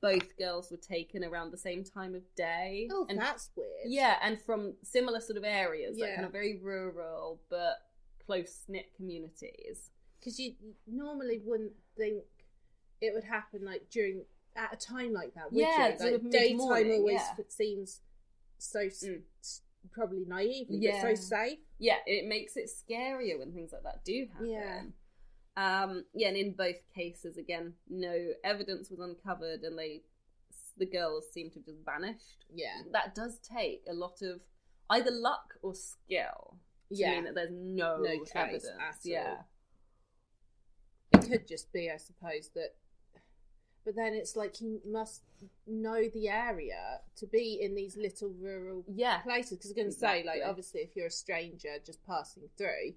Speaker 1: both girls were taken around the same time of day.
Speaker 2: oh,
Speaker 1: and
Speaker 2: that's weird.
Speaker 1: yeah, and from similar sort of areas, like
Speaker 2: Yeah.
Speaker 1: kind of very rural but close knit communities.
Speaker 2: because you normally wouldn't think it would happen like during at a time like that. Would
Speaker 1: Yeah,
Speaker 2: you?
Speaker 1: sort
Speaker 2: like
Speaker 1: of
Speaker 2: daytime
Speaker 1: mid-morning,
Speaker 2: always
Speaker 1: yeah.
Speaker 2: seems so
Speaker 1: Mm.
Speaker 2: s- probably naively,
Speaker 1: Yeah.
Speaker 2: but so safe.
Speaker 1: Yeah, it makes it scarier when things like that do happen.
Speaker 2: Yeah.
Speaker 1: Um, yeah, and in both cases, again, no evidence was uncovered, and they, the girls seem to have just vanished.
Speaker 2: Yeah,
Speaker 1: That does take a lot of either luck or skill to
Speaker 2: yeah.
Speaker 1: mean that there's no,
Speaker 2: No
Speaker 1: evidence.
Speaker 2: at
Speaker 1: yeah,
Speaker 2: all. It could just be, I suppose, that. But then it's like you must know the area to be in these little rural
Speaker 1: yeah,
Speaker 2: places. Because I'm going to say, like, obviously, if you're a stranger just passing through,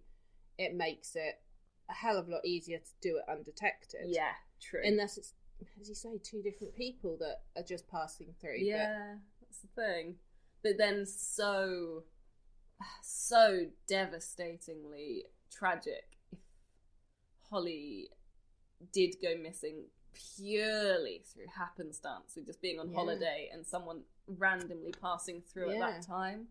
Speaker 2: it makes it a hell of a lot easier to do it undetected.
Speaker 1: yeah, true.
Speaker 2: Unless it's, as you say, two different people that are just passing through. but-
Speaker 1: Yeah, that's the thing. But then so, so devastatingly tragic if Holly did go missing purely through happenstance, with just being on
Speaker 2: Yeah.
Speaker 1: holiday and someone randomly passing through at that time.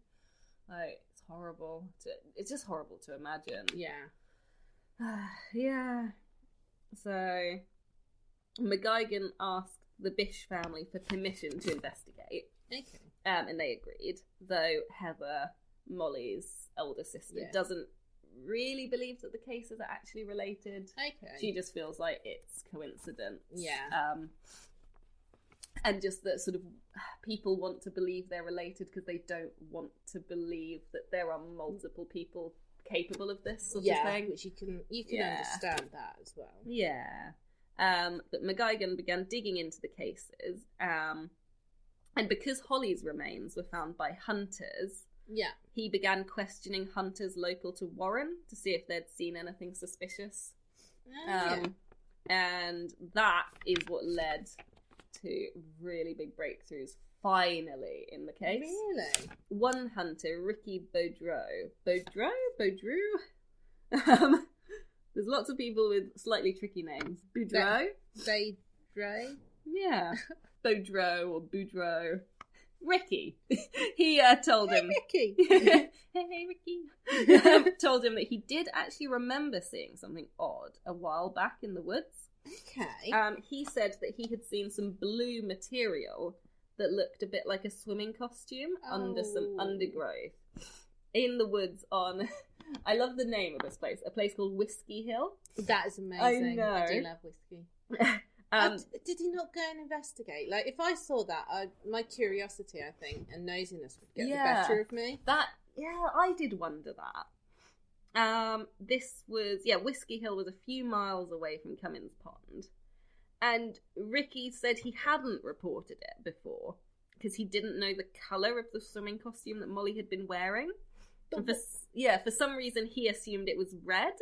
Speaker 1: Like, it's horrible. To, it's just horrible to imagine.
Speaker 2: yeah.
Speaker 1: yeah. So, McGuigan asked the Bish family for permission to investigate,
Speaker 2: Okay.
Speaker 1: um, and they agreed. Though Heather, Molly's older sister,
Speaker 2: Yeah.
Speaker 1: doesn't really believe that the cases are actually related.
Speaker 2: Okay.
Speaker 1: She just feels like it's coincidence.
Speaker 2: Yeah.
Speaker 1: Um, and just that sort of people want to believe they're related because they don't want to believe that there are multiple people capable of this sort
Speaker 2: yeah,
Speaker 1: of thing.
Speaker 2: which you can you can
Speaker 1: Yeah.
Speaker 2: understand that as well.
Speaker 1: Yeah. Um, but McGuigan began digging into the cases. Um, and because Holly's remains were found by hunters,
Speaker 2: Yeah.
Speaker 1: he began questioning hunters local to Warren to see if they'd seen anything suspicious.
Speaker 2: Ah,
Speaker 1: Um, And that is what led to really big breakthroughs finally in the case.
Speaker 2: Really?
Speaker 1: One hunter, Ricky Baudreau. Baudreau? Baudreau? Um, there's lots of people with slightly tricky names. Boudreau?
Speaker 2: Dre?
Speaker 1: Yeah. Baudreau or Boudreau. Ricky. he uh, told
Speaker 2: Hey,
Speaker 1: him.
Speaker 2: Ricky.
Speaker 1: hey, Ricky. Um, told him that he did actually remember seeing something odd a while back in the woods.
Speaker 2: okay.
Speaker 1: Um, he said that he had seen some blue material that looked a bit like a swimming costume under some
Speaker 2: Oh.
Speaker 1: undergrowth. in the woods on. I love the name of this place. A place called Whiskey Hill.
Speaker 2: That is amazing. I,
Speaker 1: know.
Speaker 2: do love whiskey.
Speaker 1: Um,
Speaker 2: did he not go and investigate? Like, if I saw that, I, my curiosity, I think, and nosiness would get
Speaker 1: Yeah.
Speaker 2: the better of me.
Speaker 1: That yeah, I did wonder that. Um, this was yeah, Whiskey Hill was a few miles away from Comins Pond, and Ricky said he hadn't reported it before because he didn't know the color of the swimming costume that Molly had been wearing. And for, yeah, for some reason he assumed it was red,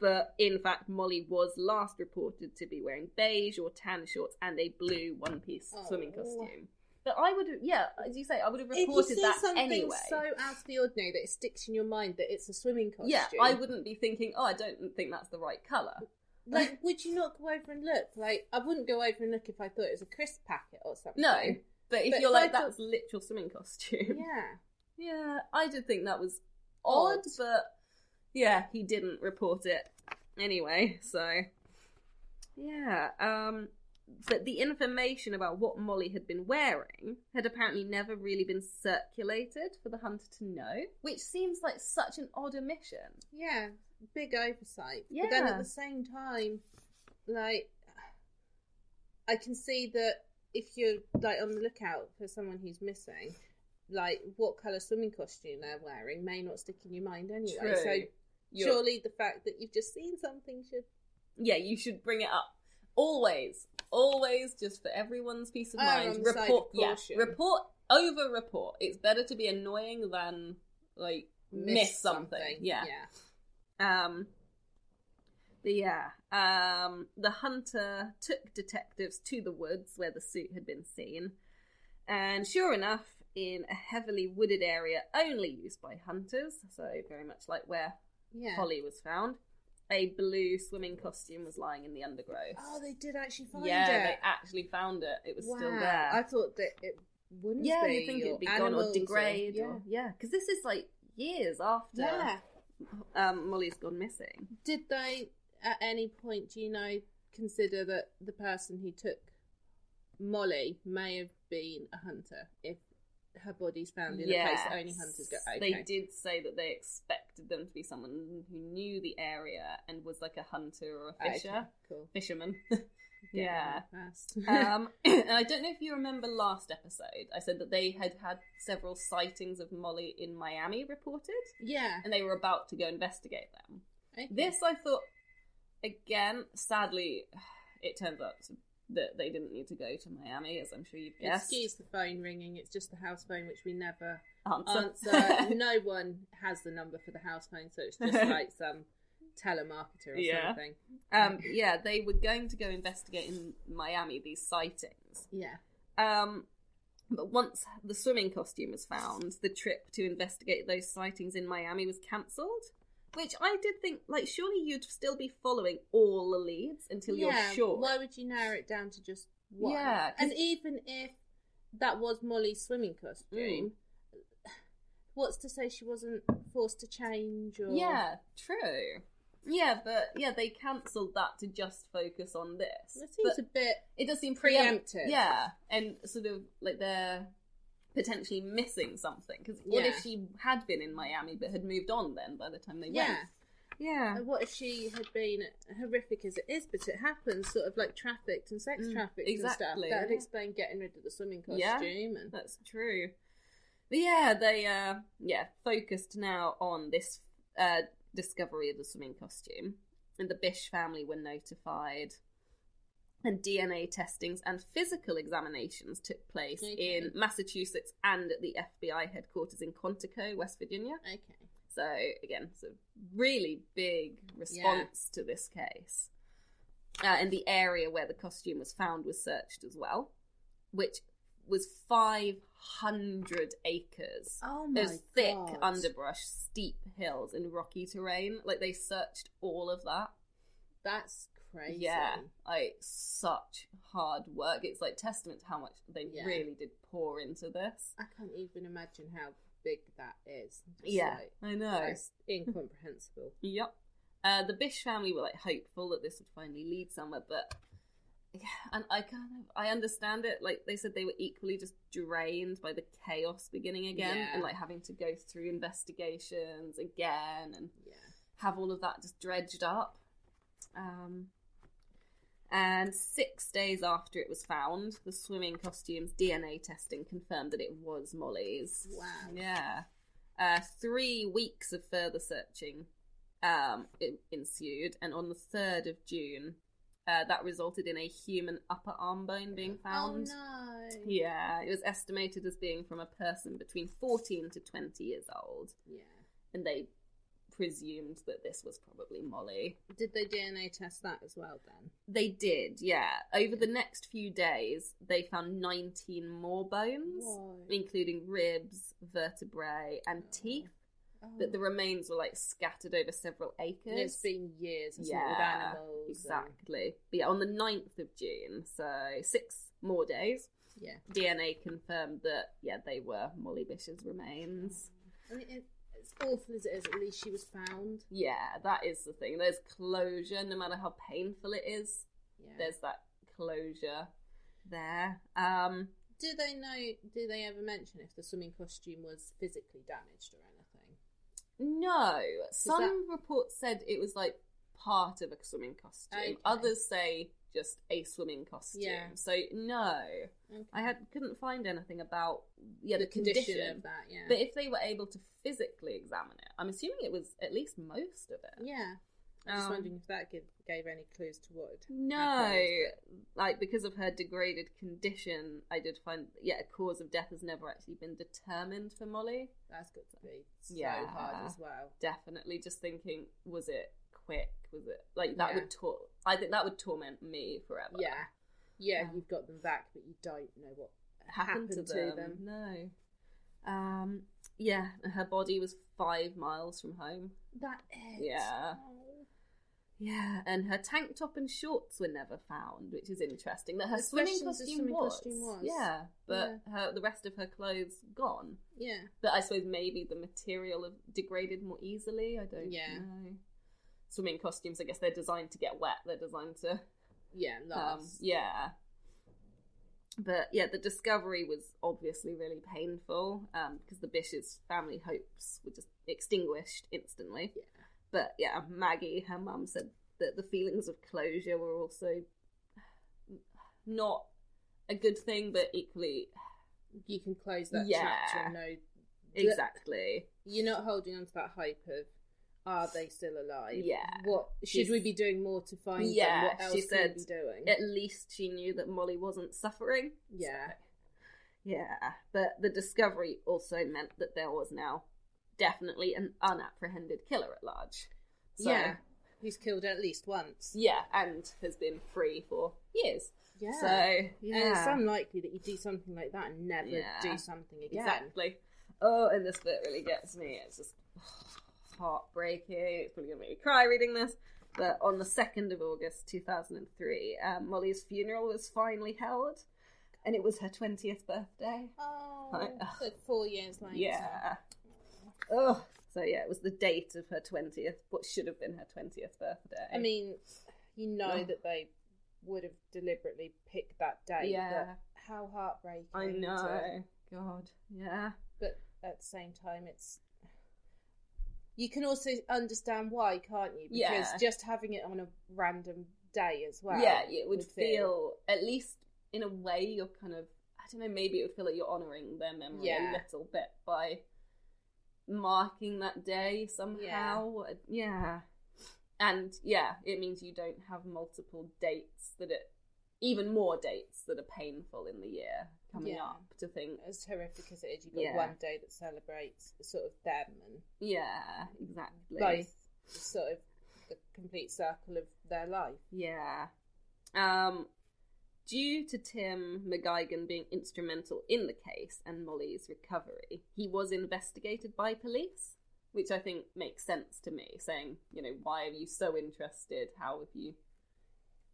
Speaker 1: but in fact Molly was last reported to be wearing beige or tan shorts and a blue one-piece swimming
Speaker 2: Oh.
Speaker 1: costume. But I would have, yeah, as you say, I would have
Speaker 2: If you
Speaker 1: reported
Speaker 2: see
Speaker 1: that
Speaker 2: something
Speaker 1: anyway.
Speaker 2: so out of the ordinary that it sticks in your mind that it's a swimming costume,
Speaker 1: Yeah, I wouldn't be thinking, oh, I don't think that's the right colour.
Speaker 2: Like, would you not go over and look? Like, I wouldn't go over and look if I thought it was a crisp packet or something.
Speaker 1: No, but if
Speaker 2: But
Speaker 1: you're
Speaker 2: if
Speaker 1: like,
Speaker 2: thought-
Speaker 1: that's literal swimming costume.
Speaker 2: Yeah.
Speaker 1: Yeah, I did think that was odd,
Speaker 2: Odd.
Speaker 1: but yeah, he didn't report it anyway, so yeah. Um but the information about what Molly had been wearing had apparently never really been circulated for the hunter to know, which seems like such an odd omission.
Speaker 2: Yeah. Big oversight. But then at the same time, like, I can see that if you're, like, on the lookout for someone who's missing, like, what colour swimming costume they're wearing may not stick in your mind anyway.
Speaker 1: True.
Speaker 2: So,
Speaker 1: You're-
Speaker 2: surely the fact that you've just seen something should.
Speaker 1: yeah, you should bring it up. Always, always, just for everyone's peace of mind.
Speaker 2: on the side
Speaker 1: report, yeah, report over report. It's better to be annoying than like miss, something. Yeah.
Speaker 2: Yeah.
Speaker 1: Um. But yeah. Um. The hunter took detectives to the woods where the suit had been seen, and sure enough, in a heavily wooded area only used by hunters, so very much like where
Speaker 2: Yeah.
Speaker 1: Holly was found, a blue swimming costume was lying in the undergrowth.
Speaker 2: Oh, they did actually find
Speaker 1: yeah,
Speaker 2: it.
Speaker 1: Yeah, they actually found it. It was
Speaker 2: wow.
Speaker 1: still there.
Speaker 2: I thought that it wouldn't
Speaker 1: yeah,
Speaker 2: be.
Speaker 1: you think it'd be gone or degrade
Speaker 2: yeah.
Speaker 1: or yeah, because this is like years after
Speaker 2: yeah.
Speaker 1: um, Molly's gone missing.
Speaker 2: Did they, at any point, do you know, consider that the person who took Molly may have been a hunter if her body's found in a place that only hunters go? Okay.
Speaker 1: They did say that they expected them to be someone who knew the area and was like a hunter or a
Speaker 2: Okay,
Speaker 1: fisher,
Speaker 2: Cool.
Speaker 1: fisherman. Yeah. um, and I don't know if you remember last episode. I said that they had had several sightings of Molly in Miami reported,
Speaker 2: yeah.
Speaker 1: and they were about to go investigate them.
Speaker 2: Okay.
Speaker 1: This I thought, again, sadly, it turns out that they didn't need to go to Miami, as I'm sure you've guessed.
Speaker 2: Excuse the phone ringing. It's just the house phone, which we never
Speaker 1: Answer.
Speaker 2: answer. no one has the number for the house phone, so it's just like some telemarketer or
Speaker 1: Yeah.
Speaker 2: something.
Speaker 1: um, yeah, they were going to go investigate in Miami these sightings.
Speaker 2: Yeah.
Speaker 1: Um, but once the swimming costume was found, the trip to investigate those sightings in Miami was cancelled. Which I did think, like, surely you'd still be following all the leads until
Speaker 2: yeah.
Speaker 1: you're sure.
Speaker 2: Why would you narrow it down to just one?
Speaker 1: Yeah,
Speaker 2: And even if that was Molly's swimming costume, mm. what's to say she wasn't forced to change or
Speaker 1: Yeah, true. Yeah, but yeah, they cancelled that to just focus on this.
Speaker 2: It seems
Speaker 1: But
Speaker 2: a bit
Speaker 1: it does seem
Speaker 2: preemptive.
Speaker 1: Yeah, and sort of like they're potentially missing something. Because what if she had been in Miami but had moved on then by the time they
Speaker 2: yeah.
Speaker 1: went? Yeah.
Speaker 2: And what if she had been horrific as it is, but it happens, sort of like trafficked and sex
Speaker 1: Mm,
Speaker 2: trafficked and
Speaker 1: exactly,
Speaker 2: stuff. That would
Speaker 1: yeah.
Speaker 2: explain getting rid of the swimming costume
Speaker 1: Yeah.
Speaker 2: and
Speaker 1: That's true. But yeah, they uh yeah, focused now on this uh discovery of the swimming costume. And the Bish family were notified. And DNA testings and physical examinations took place
Speaker 2: Okay.
Speaker 1: in Massachusetts and at the FBI headquarters in Quantico, West Virginia.
Speaker 2: okay.
Speaker 1: So again, so really big response to this case. Uh, and the area where the costume was found was searched as well, which was 500 acres.
Speaker 2: Oh my
Speaker 1: There's thick
Speaker 2: God.
Speaker 1: underbrush, steep hills, and rocky terrain. Like they searched all of that.
Speaker 2: That's crazy.
Speaker 1: Yeah, like such hard work. It's like testament to how much they
Speaker 2: Yeah.
Speaker 1: really did pour into this.
Speaker 2: I can't even imagine how big that is. Just
Speaker 1: yeah,
Speaker 2: like,
Speaker 1: I know.
Speaker 2: that's incomprehensible.
Speaker 1: Yep. Uh, the Bish family were like hopeful that this would finally lead somewhere, but yeah, and I kind of I understand it. Like they said, they were equally just drained by the chaos beginning again,
Speaker 2: Yeah.
Speaker 1: and like having to go through investigations again, and
Speaker 2: Yeah.
Speaker 1: have all of that just dredged up. Um, and six days after it was found, the swimming costume's DNA testing confirmed that it was Molly's.
Speaker 2: Wow.
Speaker 1: Yeah. Uh, three weeks of further searching um, ensued, and on the 3rd of June, uh, that resulted in a human upper arm bone being found.
Speaker 2: Oh no.
Speaker 1: Yeah, it was estimated as being from a person between 14 to 20 years old,
Speaker 2: Yeah.
Speaker 1: and they presumed that this was probably Molly.
Speaker 2: Did they DNA test that as well then?
Speaker 1: They did, yeah. Over the next few days, they found 19 more bones,
Speaker 2: Whoa.
Speaker 1: including ribs, vertebrae, and
Speaker 2: Oh.
Speaker 1: teeth.
Speaker 2: Oh.
Speaker 1: But the remains were like scattered over several acres.
Speaker 2: And it's been years, hasn't with
Speaker 1: Yeah,
Speaker 2: animals. and-
Speaker 1: Exactly. But yeah, on the 9th of June, so six more days,
Speaker 2: yeah.
Speaker 1: DNA confirmed that, yeah, they were Molly Bish's remains. Oh.
Speaker 2: I mean, it, as awful as it is, at least she was found.
Speaker 1: Yeah, that is the thing. There's closure, no matter how painful it is,
Speaker 2: Yeah.
Speaker 1: there's that closure there. Um,
Speaker 2: Do they know? Do they ever mention if the swimming costume was physically damaged or anything?
Speaker 1: no, some reports said it was like part of a swimming costume.
Speaker 2: Okay.
Speaker 1: Others say just a swimming costume.
Speaker 2: Yeah.
Speaker 1: So no,
Speaker 2: Okay.
Speaker 1: I had couldn't find anything about yeah the,
Speaker 2: the condition,
Speaker 1: condition.
Speaker 2: of that. Yeah.
Speaker 1: But if they were able to physically examine it, I'm assuming it was at least most of it.
Speaker 2: yeah. I'm just
Speaker 1: Um,
Speaker 2: wondering if that gave, gave any clues to what.
Speaker 1: No, like because of her degraded condition, I did find yeah, a cause of death has never actually been determined for Molly.
Speaker 2: That's got to be so
Speaker 1: Yeah.
Speaker 2: hard as well.
Speaker 1: Definitely, just thinking, was it quick? Was it like that
Speaker 2: Yeah.
Speaker 1: would tor- I think that would torment me forever.
Speaker 2: Yeah. Yeah,
Speaker 1: Um,
Speaker 2: you've got them back, but you don't know what
Speaker 1: happened,
Speaker 2: happened,
Speaker 1: to,
Speaker 2: to
Speaker 1: them.
Speaker 2: them.
Speaker 1: No. Um. Yeah, her body was five miles from home.
Speaker 2: That is.
Speaker 1: Yeah. Yeah, and her tank top and shorts were never found, which is interesting. That her
Speaker 2: Especially
Speaker 1: swimming costume,
Speaker 2: swimming
Speaker 1: was.
Speaker 2: costume was.
Speaker 1: Yeah, but her the rest of her clothes gone.
Speaker 2: Yeah.
Speaker 1: But I suppose maybe the material have degraded more easily. I don't
Speaker 2: Yeah.
Speaker 1: know. Swimming costumes, I guess they're designed to get wet. They're designed to
Speaker 2: Yeah,
Speaker 1: um, yeah. But yeah, the discovery was obviously really painful um, because the Bish's family hopes were just extinguished instantly.
Speaker 2: Yeah.
Speaker 1: But yeah, Maggie, her mum, said that the feelings of closure were also not a good thing, but equally
Speaker 2: You can close that
Speaker 1: Yeah.
Speaker 2: chapter and know
Speaker 1: exactly.
Speaker 2: you're not holding on to that hope of are they still alive?
Speaker 1: Yeah.
Speaker 2: What should
Speaker 1: She's-
Speaker 2: we be doing more to find
Speaker 1: Yeah,
Speaker 2: them? What else
Speaker 1: she said
Speaker 2: we be doing?
Speaker 1: At least she knew that Molly wasn't suffering.
Speaker 2: yeah.
Speaker 1: So, yeah, but the discovery also meant that there was now definitely an unapprehended killer at large. So,
Speaker 2: yeah. Who's killed at least once.
Speaker 1: yeah, and has been free for years.
Speaker 2: Yeah.
Speaker 1: So,
Speaker 2: And it's unlikely that you do something like that and never
Speaker 1: Yeah.
Speaker 2: do something again.
Speaker 1: Exactly. Oh, and this bit really gets me. It's just heartbreaking. It's probably going to make me cry reading this. But on the 2nd of August 2003, um, Molly's funeral was finally held. And it was her 20th birthday.
Speaker 2: Oh,
Speaker 1: Right.
Speaker 2: so four years later.
Speaker 1: Yeah. Oh, so yeah, it was the date of her 20th, what should have been her 20th birthday.
Speaker 2: I mean, you know
Speaker 1: Yeah.
Speaker 2: that they would have deliberately picked that date.
Speaker 1: Yeah.
Speaker 2: How heartbreaking.
Speaker 1: I
Speaker 2: to-
Speaker 1: know. God, yeah.
Speaker 2: but at the same time, it's. You can also understand why, can't you? Because
Speaker 1: Yeah.
Speaker 2: just having it on a random day as well.
Speaker 1: yeah, it would feel, at least in a way, you're kind of, I don't know, maybe it would feel like you're honouring their memory
Speaker 2: Yeah.
Speaker 1: a little bit by marking that day somehow. Yeah. And yeah, it means you don't have multiple dates that it, even more dates that are painful in the year coming
Speaker 2: Yeah.
Speaker 1: up to think,
Speaker 2: As horrific as it is, you've got
Speaker 1: Yeah.
Speaker 2: one day that celebrates sort of them and
Speaker 1: yeah, exactly.
Speaker 2: both sort of the complete circle of their life.
Speaker 1: Yeah. Um, due to Tim McGuigan being instrumental in the case and Molly's recovery, he was investigated by police, which I think makes sense to me, saying, you know, why are you so interested? How have you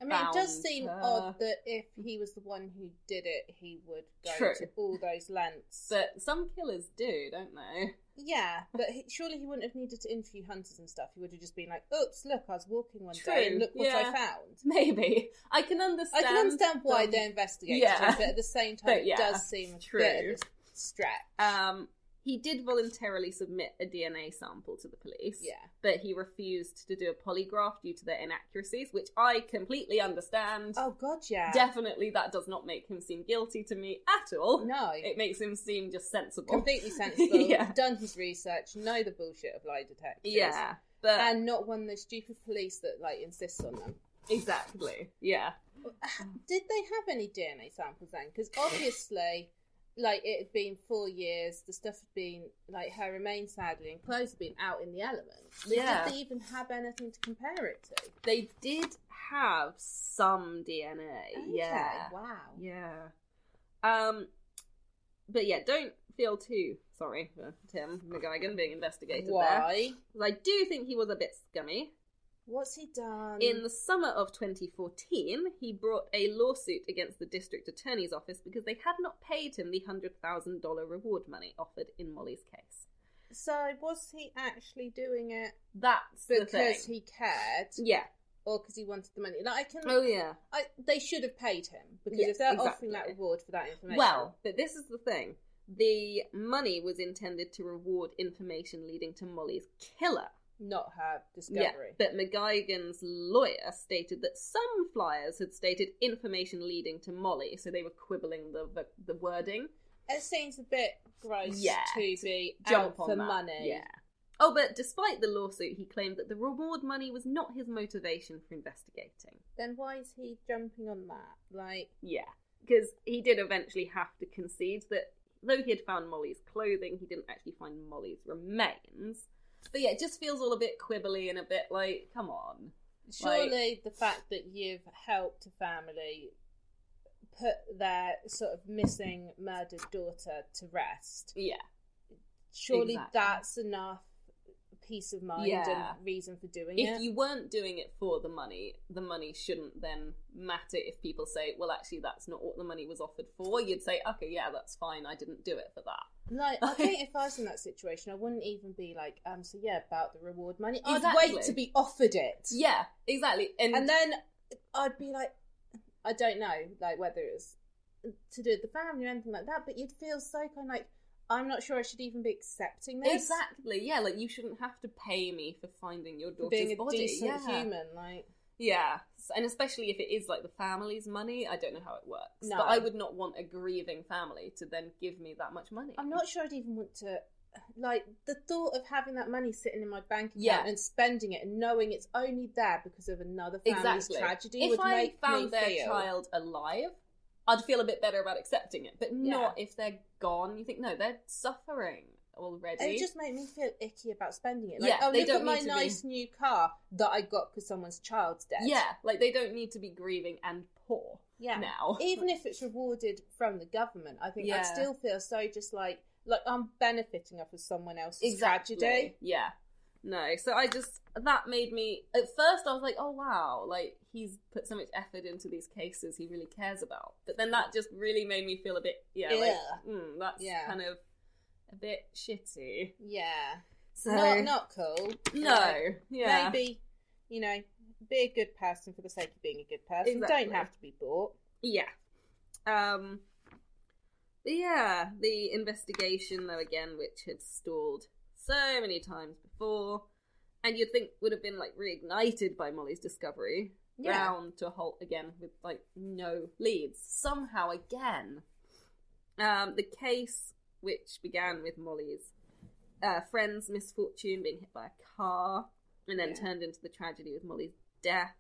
Speaker 2: I mean, it does seem
Speaker 1: her.
Speaker 2: odd that if he was the one who did it, he would go
Speaker 1: True.
Speaker 2: to all those lengths.
Speaker 1: But some killers do, don't they?
Speaker 2: yeah, but he, surely he wouldn't have needed to interview hunters and stuff. He would have just been like, "Oops, look, I was walking one
Speaker 1: True,
Speaker 2: day and look what I found."
Speaker 1: Maybe. I can understand.
Speaker 2: I can understand why
Speaker 1: them-
Speaker 2: they're investigating,
Speaker 1: Yeah.
Speaker 2: but at the same time,
Speaker 1: yeah,
Speaker 2: it does seem a
Speaker 1: true.
Speaker 2: bit of a stretch.
Speaker 1: Um, he did voluntarily submit a DNA sample to the police.
Speaker 2: yeah,
Speaker 1: But he refused to do a polygraph due to their inaccuracies, which I completely understand.
Speaker 2: Oh God, yeah.
Speaker 1: Definitely, that does not make him seem guilty to me at all.
Speaker 2: no,
Speaker 1: It makes him seem just sensible.
Speaker 2: completely sensible.
Speaker 1: Yeah.
Speaker 2: Done his research, know the bullshit of lie detectors.
Speaker 1: Yeah, but
Speaker 2: and not one of those stupid police that like insists on them.
Speaker 1: exactly. Yeah,
Speaker 2: Did they have any DNA samples then? Because obviously, like it had been four years, the stuff had been like her remains sadly, and clothes had been out in the elements.
Speaker 1: Yeah.
Speaker 2: Did they even have anything to compare it to?
Speaker 1: they did have some DNA.
Speaker 2: Okay,
Speaker 1: Yeah,
Speaker 2: Wow.
Speaker 1: yeah. Um, but yeah, don't feel too sorry for Tim McGuigan being investigated there.
Speaker 2: Why?
Speaker 1: 'Cause I do think he was a bit scummy.
Speaker 2: What's he done?
Speaker 1: In the summer of 2014, he brought a lawsuit against the district attorney's office because they had not paid him the $100,000 reward money offered in Molly's case.
Speaker 2: so was he actually doing it
Speaker 1: That's the
Speaker 2: because he cared,
Speaker 1: Yeah.
Speaker 2: or because he wanted the money? Like I can.
Speaker 1: Oh, yeah.
Speaker 2: I, they should have paid him because
Speaker 1: Yes,
Speaker 2: if they're offering that reward for that information,
Speaker 1: Well, but this is the thing. The money was intended to reward information leading to Molly's killer.
Speaker 2: Not her discovery.
Speaker 1: Yeah, but McGuigan's lawyer stated that some flyers had stated information leading to Molly, so they were quibbling the the, the wording.
Speaker 2: It seems a bit gross
Speaker 1: Yeah,
Speaker 2: to be
Speaker 1: Jump
Speaker 2: out
Speaker 1: on
Speaker 2: for
Speaker 1: that.
Speaker 2: money.
Speaker 1: Yeah. Oh, but despite the lawsuit, he claimed that the reward money was not his motivation for investigating.
Speaker 2: Then why is he jumping on that? Like,
Speaker 1: Yeah, because he did eventually have to concede that though he had found Molly's clothing, he didn't actually find Molly's remains. But yeah, it just feels all a bit quibbly and a bit like, come on.
Speaker 2: surely the fact that you've helped a family put their sort of missing, murdered daughter to rest,
Speaker 1: Yeah,
Speaker 2: surely
Speaker 1: Exactly.
Speaker 2: that's enough peace of mind
Speaker 1: Yeah.
Speaker 2: and reason for doing
Speaker 1: if
Speaker 2: it.
Speaker 1: If you weren't doing it for the money, the money shouldn't then matter if people say, well, actually, that's not what the money was offered for. You'd say, okay, yeah, that's fine, I didn't do it for that.
Speaker 2: Like, I think if I was in that situation, I wouldn't even be like, um, so yeah, about the reward money. I'd
Speaker 1: Exactly.
Speaker 2: wait to be offered it.
Speaker 1: Yeah, exactly. And,
Speaker 2: and then I'd be like, I don't know, like whether it was to do with the family or anything like that, but you'd feel so kind of like, I'm not sure I should even be accepting this.
Speaker 1: exactly, yeah, like you shouldn't have to pay me for finding your daughter's
Speaker 2: being a
Speaker 1: body.
Speaker 2: decent
Speaker 1: yeah.
Speaker 2: human, like
Speaker 1: Yeah, and especially if it is like the family's money, I don't know how it works.
Speaker 2: No.
Speaker 1: But I would not want a grieving family to then give me that much money.
Speaker 2: I'm not sure I'd even want to. Like the thought of having that money sitting in my bank account
Speaker 1: Yeah.
Speaker 2: and spending it and knowing it's only there because of another family's
Speaker 1: exactly.
Speaker 2: tragedy
Speaker 1: If
Speaker 2: would
Speaker 1: I
Speaker 2: make
Speaker 1: found their
Speaker 2: feel
Speaker 1: child alive, I'd feel a bit better about accepting it. But not if they're gone. You think no, they're suffering already.
Speaker 2: It just made me feel icky about spending it. Like,
Speaker 1: Yeah,
Speaker 2: oh,
Speaker 1: they
Speaker 2: look
Speaker 1: don't
Speaker 2: at my
Speaker 1: to be-
Speaker 2: nice new car that I got because someone's child's dead.
Speaker 1: yeah, like they don't need to be grieving and poor
Speaker 2: yeah.
Speaker 1: now.
Speaker 2: Even if it's rewarded from the government, I think
Speaker 1: Yeah.
Speaker 2: I'd still feel so just like like I'm benefiting off of someone else's
Speaker 1: exactly.
Speaker 2: tragedy.
Speaker 1: Yeah. No, so I just that made me at first I was like, oh wow, like he's put so much effort into these cases he really cares about. But then that just really made me feel a bit yeah, like mm, that's
Speaker 2: Yeah.
Speaker 1: kind of a bit shitty.
Speaker 2: Yeah,
Speaker 1: So
Speaker 2: not not cool.
Speaker 1: no, yeah,
Speaker 2: maybe you know be a good person for the sake of being a good person.
Speaker 1: Exactly.
Speaker 2: Don't have to be bought.
Speaker 1: yeah. Um, but yeah, the investigation though again, which had stalled so many times before, and you'd think would have been like reignited by Molly's discovery,
Speaker 2: Yeah.
Speaker 1: to a halt again with like no leads. Somehow again, um, the case which began with Molly's uh, friend's misfortune being hit by a car and then
Speaker 2: Yeah.
Speaker 1: turned into the tragedy with Molly's death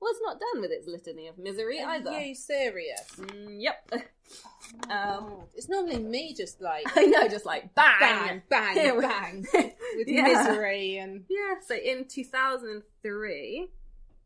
Speaker 1: was not done with its litany of misery
Speaker 2: Are
Speaker 1: either.
Speaker 2: you serious?
Speaker 1: Mm, yep. Um,
Speaker 2: it's normally me just like
Speaker 1: I know, just like bang,
Speaker 2: bang,
Speaker 1: Here
Speaker 2: bang,
Speaker 1: we-
Speaker 2: bang with
Speaker 1: Yeah.
Speaker 2: misery and
Speaker 1: Yeah, so in 2003,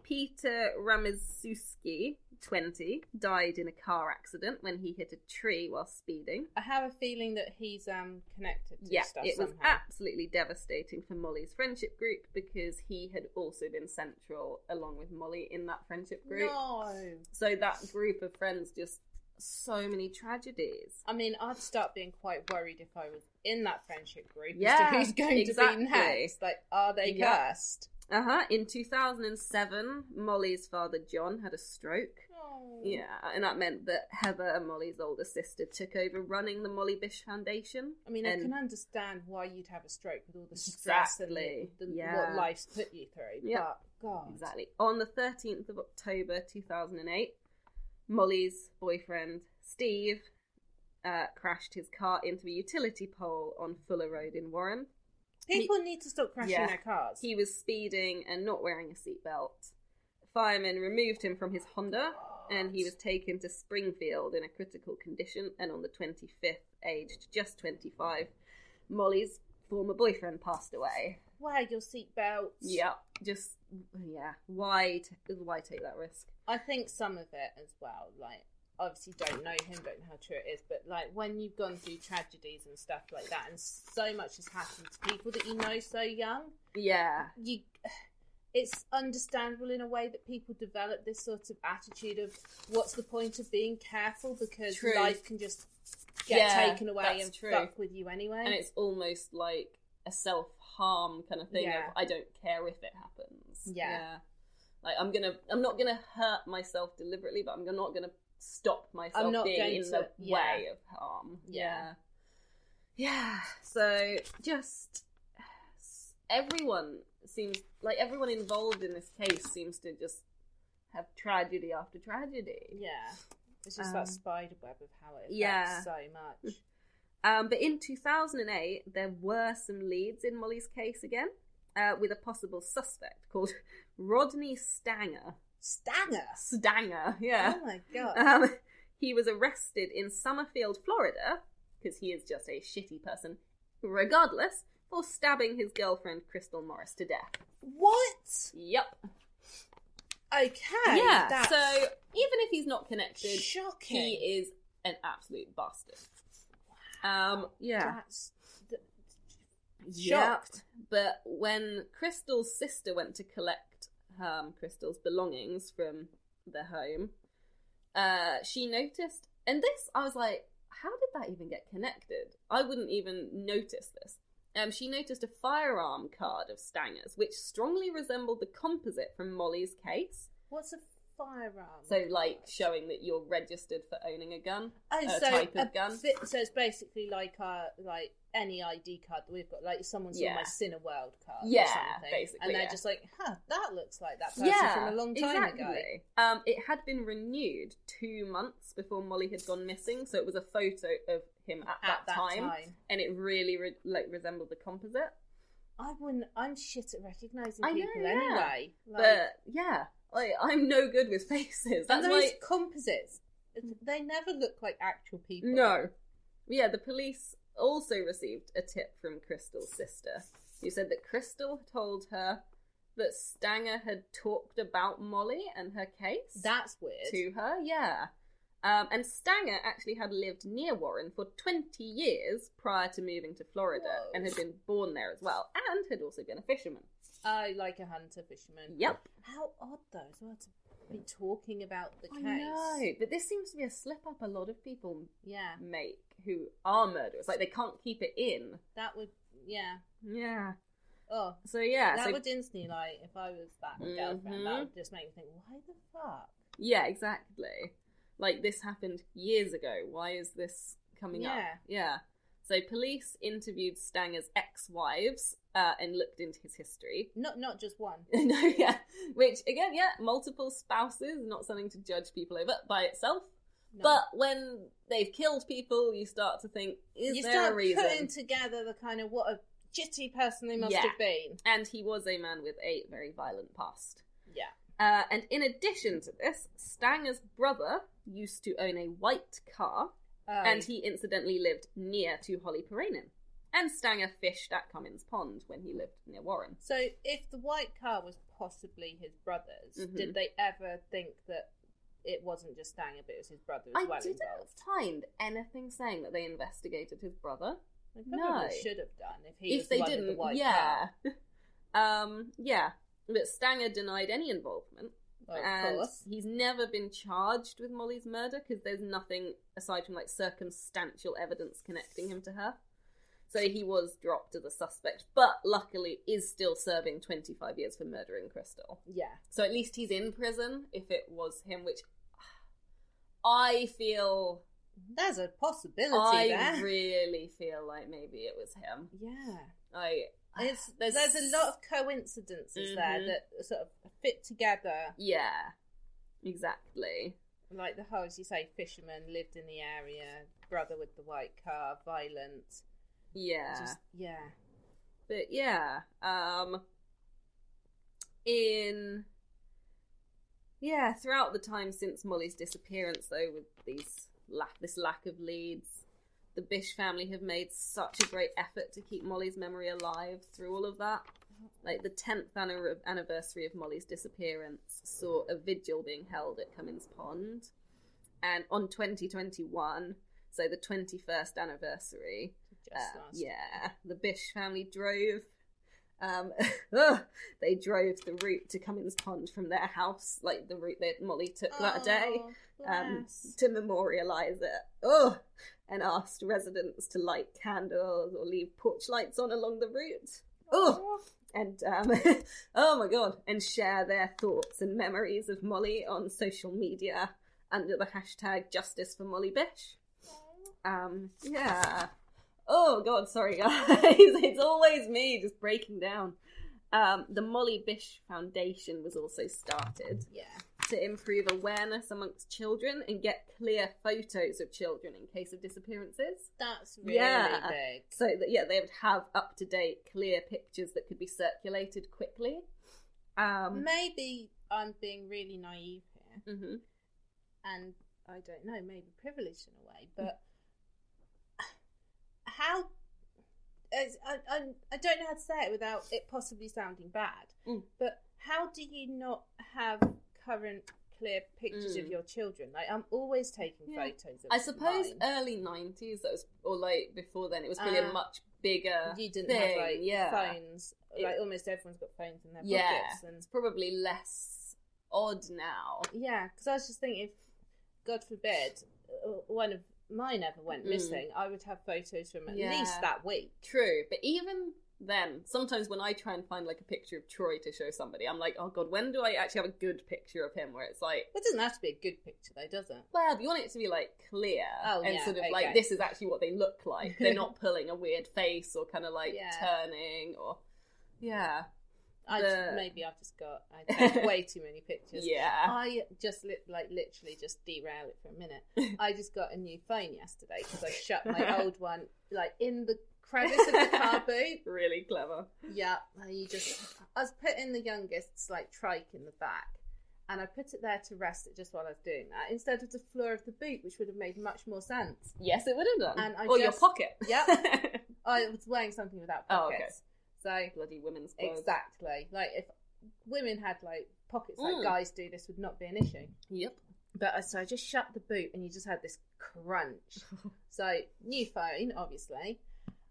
Speaker 1: Peter Ramizuski 20, died in a car accident when he hit a tree while speeding.
Speaker 2: I have a feeling that he's um connected to
Speaker 1: Yeah,
Speaker 2: stuff
Speaker 1: it was
Speaker 2: somehow.
Speaker 1: absolutely devastating for Molly's friendship group because he had also been central along with Molly in that friendship group.
Speaker 2: No.
Speaker 1: So that group of friends just so many tragedies.
Speaker 2: I mean, I'd start being quite worried if I was in that friendship group.
Speaker 1: Yeah,
Speaker 2: as to who's going
Speaker 1: exactly.
Speaker 2: to be next? Like, are they
Speaker 1: Yeah.
Speaker 2: cursed?
Speaker 1: Uh huh. In 2007, Molly's father John had a stroke.
Speaker 2: Oh.
Speaker 1: Yeah, and that meant that Heather, and Molly's older sister, took over running the Molly Bish Foundation.
Speaker 2: I mean, I can understand why you'd have a stroke with all the stress
Speaker 1: Exactly.
Speaker 2: and the, the,
Speaker 1: Yeah.
Speaker 2: what life's put you through.
Speaker 1: Yeah.
Speaker 2: God,
Speaker 1: Exactly. On the 13th of October 2008, Molly's boyfriend, Steve, uh, crashed his car into a utility pole on Fuller Road in Warren.
Speaker 2: people need to stop crashing
Speaker 1: Yeah.
Speaker 2: their cars.
Speaker 1: He was speeding and not wearing a seatbelt. Firemen removed him from his Honda and he was taken to Springfield in a critical condition. And on the 25th, aged just 25, Molly's former boyfriend passed away.
Speaker 2: Wear your seatbelts.
Speaker 1: Yeah, just yeah. Why? T- why take that risk?
Speaker 2: I think some of it as well, like obviously don't know him, don't know how true it is, but like when you've gone through tragedies and stuff like that, and so much has happened to people that you know so young,
Speaker 1: Yeah,
Speaker 2: you it's understandable in a way that people develop this sort of attitude of what's the point of being careful because
Speaker 1: True.
Speaker 2: life can just get
Speaker 1: Yeah,
Speaker 2: taken away and
Speaker 1: true.
Speaker 2: fuck with you anyway.
Speaker 1: and it's almost like a self harm kind of thing.
Speaker 2: Yeah.
Speaker 1: Of I don't care if it happens.
Speaker 2: Yeah.
Speaker 1: Like I'm gonna, I'm not gonna hurt myself deliberately, but I'm not gonna stop myself being in
Speaker 2: to-
Speaker 1: the
Speaker 2: yeah.
Speaker 1: way of harm.
Speaker 2: Yeah.
Speaker 1: yeah, yeah. So just everyone seems like everyone involved in this case seems to just have tragedy after tragedy.
Speaker 2: yeah. It's just
Speaker 1: Um,
Speaker 2: that spider web of how it affects
Speaker 1: yeah.
Speaker 2: so much.
Speaker 1: Um, but in 2008, there were some leads in Molly's case again, uh, with a possible suspect called Rodney Stanger.
Speaker 2: Stanger.
Speaker 1: Stanger, yeah.
Speaker 2: Oh my god.
Speaker 1: Um, he was arrested in Summerfield, Florida, because he is just a shitty person, regardless, for stabbing his girlfriend Crystal Morris to death.
Speaker 2: what?
Speaker 1: Yep.
Speaker 2: Okay.
Speaker 1: yeah.
Speaker 2: That's
Speaker 1: So even if he's not connected,
Speaker 2: shocking.
Speaker 1: he is an absolute bastard. Um. Yeah.
Speaker 2: That's th-
Speaker 1: Yep.
Speaker 2: shocked.
Speaker 1: But when Crystal's sister went to collect um, Crystal's belongings from the home, uh, she noticed, and this I was like, how did that even get connected? I wouldn't even notice this. Um, she noticed a firearm card of Stanger's, which strongly resembled the composite from Molly's case.
Speaker 2: What's a firearm?
Speaker 1: So, like, showing that you're registered for owning a gun.
Speaker 2: oh,
Speaker 1: a
Speaker 2: so
Speaker 1: type of
Speaker 2: a
Speaker 1: gun.
Speaker 2: fi- so it's basically like uh like any ID card that we've got. Like someone's
Speaker 1: Yeah.
Speaker 2: on my Cineworld card.
Speaker 1: Yeah,
Speaker 2: or something,
Speaker 1: basically,
Speaker 2: And they're
Speaker 1: yeah.
Speaker 2: just like, huh, that looks like that person from a long time ago.
Speaker 1: Um, it had been renewed two months before Molly had gone missing, so it was a photo of him at,
Speaker 2: At
Speaker 1: that, time, and it really re- like resembled the composite.
Speaker 2: I wouldn't. I'm shit at recognizing
Speaker 1: I know,
Speaker 2: people
Speaker 1: yeah.
Speaker 2: anyway. Like,
Speaker 1: but yeah, like I'm no good with faces. That's
Speaker 2: and those composites, they never look like actual people.
Speaker 1: no, yeah. The police also received a tip from Crystal's sister, who said that Crystal told her that Stanger had talked about Molly and her case.
Speaker 2: that's weird.
Speaker 1: to her, yeah. Um, and Stanger actually had lived near Warren for 20 years prior to moving to Florida
Speaker 2: Whoa.
Speaker 1: and had been born there as well, and had also been a fisherman.
Speaker 2: Oh, like a hunter fisherman.
Speaker 1: Yep.
Speaker 2: How odd though, as well, to be talking about the case.
Speaker 1: I know, but this seems to be a slip up a lot of people
Speaker 2: Yeah,
Speaker 1: make who are murderers. Like they can't keep it in.
Speaker 2: that would. Yeah.
Speaker 1: Yeah.
Speaker 2: Oh,
Speaker 1: So yeah.
Speaker 2: that
Speaker 1: so
Speaker 2: would instantly like if I was that girlfriend,
Speaker 1: Mhm.
Speaker 2: that would just make me think, why the fuck?
Speaker 1: yeah, exactly. Like this happened years ago. Why is this coming up?
Speaker 2: Yeah.
Speaker 1: Yeah. So police interviewed Stanger's ex-wives uh, and looked into his history.
Speaker 2: Not not just one.
Speaker 1: no, yeah. Which again, yeah, multiple spouses, not something to judge people over by itself.
Speaker 2: No.
Speaker 1: But when they've killed people, you start to think, is
Speaker 2: you
Speaker 1: there a reason?
Speaker 2: putting together the kind of what a jitty person they must
Speaker 1: Yeah.
Speaker 2: have been.
Speaker 1: And he was a man with a very violent past.
Speaker 2: Yeah.
Speaker 1: Uh, and in addition to this, Stanger's brother used to own a white car,
Speaker 2: Oh,
Speaker 1: and he incidentally lived near to Holly Piirainen. And Stanger fished at Comins Pond when he lived near Warren.
Speaker 2: So if the white car was possibly his brother's,
Speaker 1: Mhm.
Speaker 2: did they ever think that it wasn't just Stanger, but it was his brother as
Speaker 1: I
Speaker 2: well
Speaker 1: didn't
Speaker 2: involved.
Speaker 1: find anything saying that they investigated his brother.
Speaker 2: They
Speaker 1: No.
Speaker 2: should have done if he was
Speaker 1: if
Speaker 2: the
Speaker 1: they didn't,
Speaker 2: the white
Speaker 1: yeah,
Speaker 2: car.
Speaker 1: um, yeah. But Stanger denied any involvement,
Speaker 2: of
Speaker 1: and
Speaker 2: course.
Speaker 1: he's never been charged with Molly's murder because there's nothing aside from like circumstantial evidence connecting him to her. So he was dropped as a suspect, but luckily is still serving 25 years for murdering Crystal.
Speaker 2: Yeah.
Speaker 1: So at least he's in prison if it was him, which I feel
Speaker 2: There's a possibility
Speaker 1: I
Speaker 2: there.
Speaker 1: really feel like maybe it was him.
Speaker 2: yeah.
Speaker 1: I
Speaker 2: It's,
Speaker 1: There's-
Speaker 2: there's, a lot of coincidences there
Speaker 1: Mhm.
Speaker 2: that sort of fit together.
Speaker 1: yeah, exactly.
Speaker 2: Like the whole, as you say, fisherman lived in the area, brother with the white car, violent.
Speaker 1: Yeah,
Speaker 2: Just yeah.
Speaker 1: but yeah, um, in yeah, throughout the time since Molly's disappearance, though, with these lack this lack of leads, the Bish family have made such a great effort to keep Molly's memory alive through all of that. Like the 10th anniversary of Molly's disappearance saw a vigil being held at Comins Pond. And on 2021, so the 21st anniversary, uh, yeah, the Bish family drove. Um, they drove the route to Comins Pond from their house, like the route that Molly took that day
Speaker 2: Oh,
Speaker 1: um, to memorialise it. Oh, and asked residents to light candles or leave porch lights on along the route. Oh, and um, oh my god, and share their thoughts and memories of Molly on social media under the hashtag Justice for Molly Bish. Um, yeah. Oh god, sorry guys, it's always me just breaking down. Um, the Molly Bish Foundation was also started
Speaker 2: Yeah.
Speaker 1: To improve awareness amongst children and get clear photos of children in case of disappearances.
Speaker 2: That's really
Speaker 1: Yeah.
Speaker 2: big.
Speaker 1: So that yeah, they would have up to date, clear pictures that could be circulated quickly. Um,
Speaker 2: Maybe I'm being really naive here,
Speaker 1: mhm.
Speaker 2: and I don't know, maybe privileged in a way, but how? I, I, I don't know how to say it without it possibly sounding bad,
Speaker 1: Mm.
Speaker 2: but how do you not have current clear pictures of
Speaker 1: Mm.
Speaker 2: your children? Like I'm always taking
Speaker 1: Yeah.
Speaker 2: photos of
Speaker 1: I suppose
Speaker 2: mine.
Speaker 1: early nineties, that was or like before then, it was probably a
Speaker 2: Uh,
Speaker 1: much bigger.
Speaker 2: you didn't
Speaker 1: thing,
Speaker 2: have like
Speaker 1: yeah.
Speaker 2: phones.
Speaker 1: It-
Speaker 2: like almost everyone's got phones in their
Speaker 1: Yeah,
Speaker 2: pockets, and
Speaker 1: it's probably less odd now.
Speaker 2: Yeah, because I was just thinking, if God forbid uh, one of mine ever went
Speaker 1: Mm.
Speaker 2: missing, I would have photos from at
Speaker 1: Yeah.
Speaker 2: least that week.
Speaker 1: True, but even then, sometimes when I try and find like a picture of Troy to show somebody, I'm like, oh god, when do I actually have a good picture of him where it's like,
Speaker 2: It doesn't have to be a good picture, though, does it?
Speaker 1: well, you want it to be like clear
Speaker 2: Oh,
Speaker 1: and
Speaker 2: yeah,
Speaker 1: sort of
Speaker 2: okay.
Speaker 1: like this is actually what they look like. They're not pulling a weird face or kind of like
Speaker 2: Yeah.
Speaker 1: turning or yeah,
Speaker 2: I
Speaker 1: The-
Speaker 2: just, maybe I've just got I way too many pictures.
Speaker 1: yeah.
Speaker 2: I just li- like literally just derail it for a minute. I just got a new phone yesterday because I shut my old one like in the of the car boot.
Speaker 1: really clever.
Speaker 2: Yeah, and you just. I was putting the youngest's like trike in the back, and I put it there to rest it just while I was doing that instead of the floor of the boot, which would have made much more sense.
Speaker 1: Yes, it would have done.
Speaker 2: And I
Speaker 1: or your pocket.
Speaker 2: Yep. I was wearing something without
Speaker 1: Oh, okay.
Speaker 2: pockets, so
Speaker 1: Bloody women's clothes.
Speaker 2: exactly like if women had like pockets like
Speaker 1: Mm.
Speaker 2: guys do, this would not be an issue.
Speaker 1: Yep.
Speaker 2: But I, so I just shut the boot, and you just had this crunch. So new phone, obviously,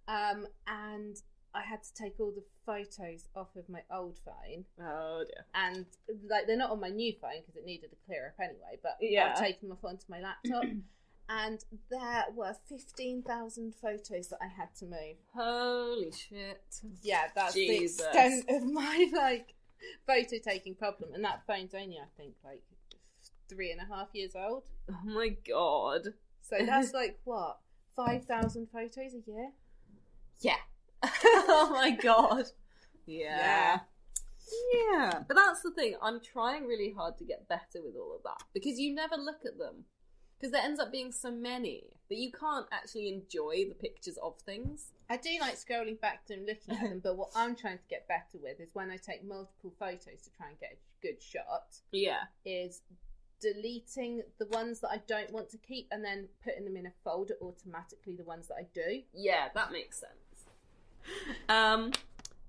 Speaker 2: um, and I had to take all the photos off of my old phone,
Speaker 1: Oh dear.
Speaker 2: and like they're not on my new phone because it needed a clear up anyway. But
Speaker 1: Yeah.
Speaker 2: I've taken them off onto my laptop, and there were fifteen thousand photos that I had to move.
Speaker 1: Holy shit.
Speaker 2: Yeah, that's
Speaker 1: Jesus.
Speaker 2: the extent of my like photo taking problem, and that phone's only I think like three and a half years old.
Speaker 1: Oh my god.
Speaker 2: So that's like what five thousand photos a year.
Speaker 1: Yeah. oh my god. Yeah. yeah. But that's the thing. I'm trying really hard to get better with all of that because you never look at them. Because there ends up being so many that you can't actually enjoy the pictures of things.
Speaker 2: I do like scrolling back to them, looking at them, but what I'm trying to get better with is when I take multiple photos to try and get a good shot,
Speaker 1: Yeah.
Speaker 2: is deleting the ones that I don't want to keep and then putting them in a folder automatically, the ones that I do.
Speaker 1: Yeah, that makes sense. Um,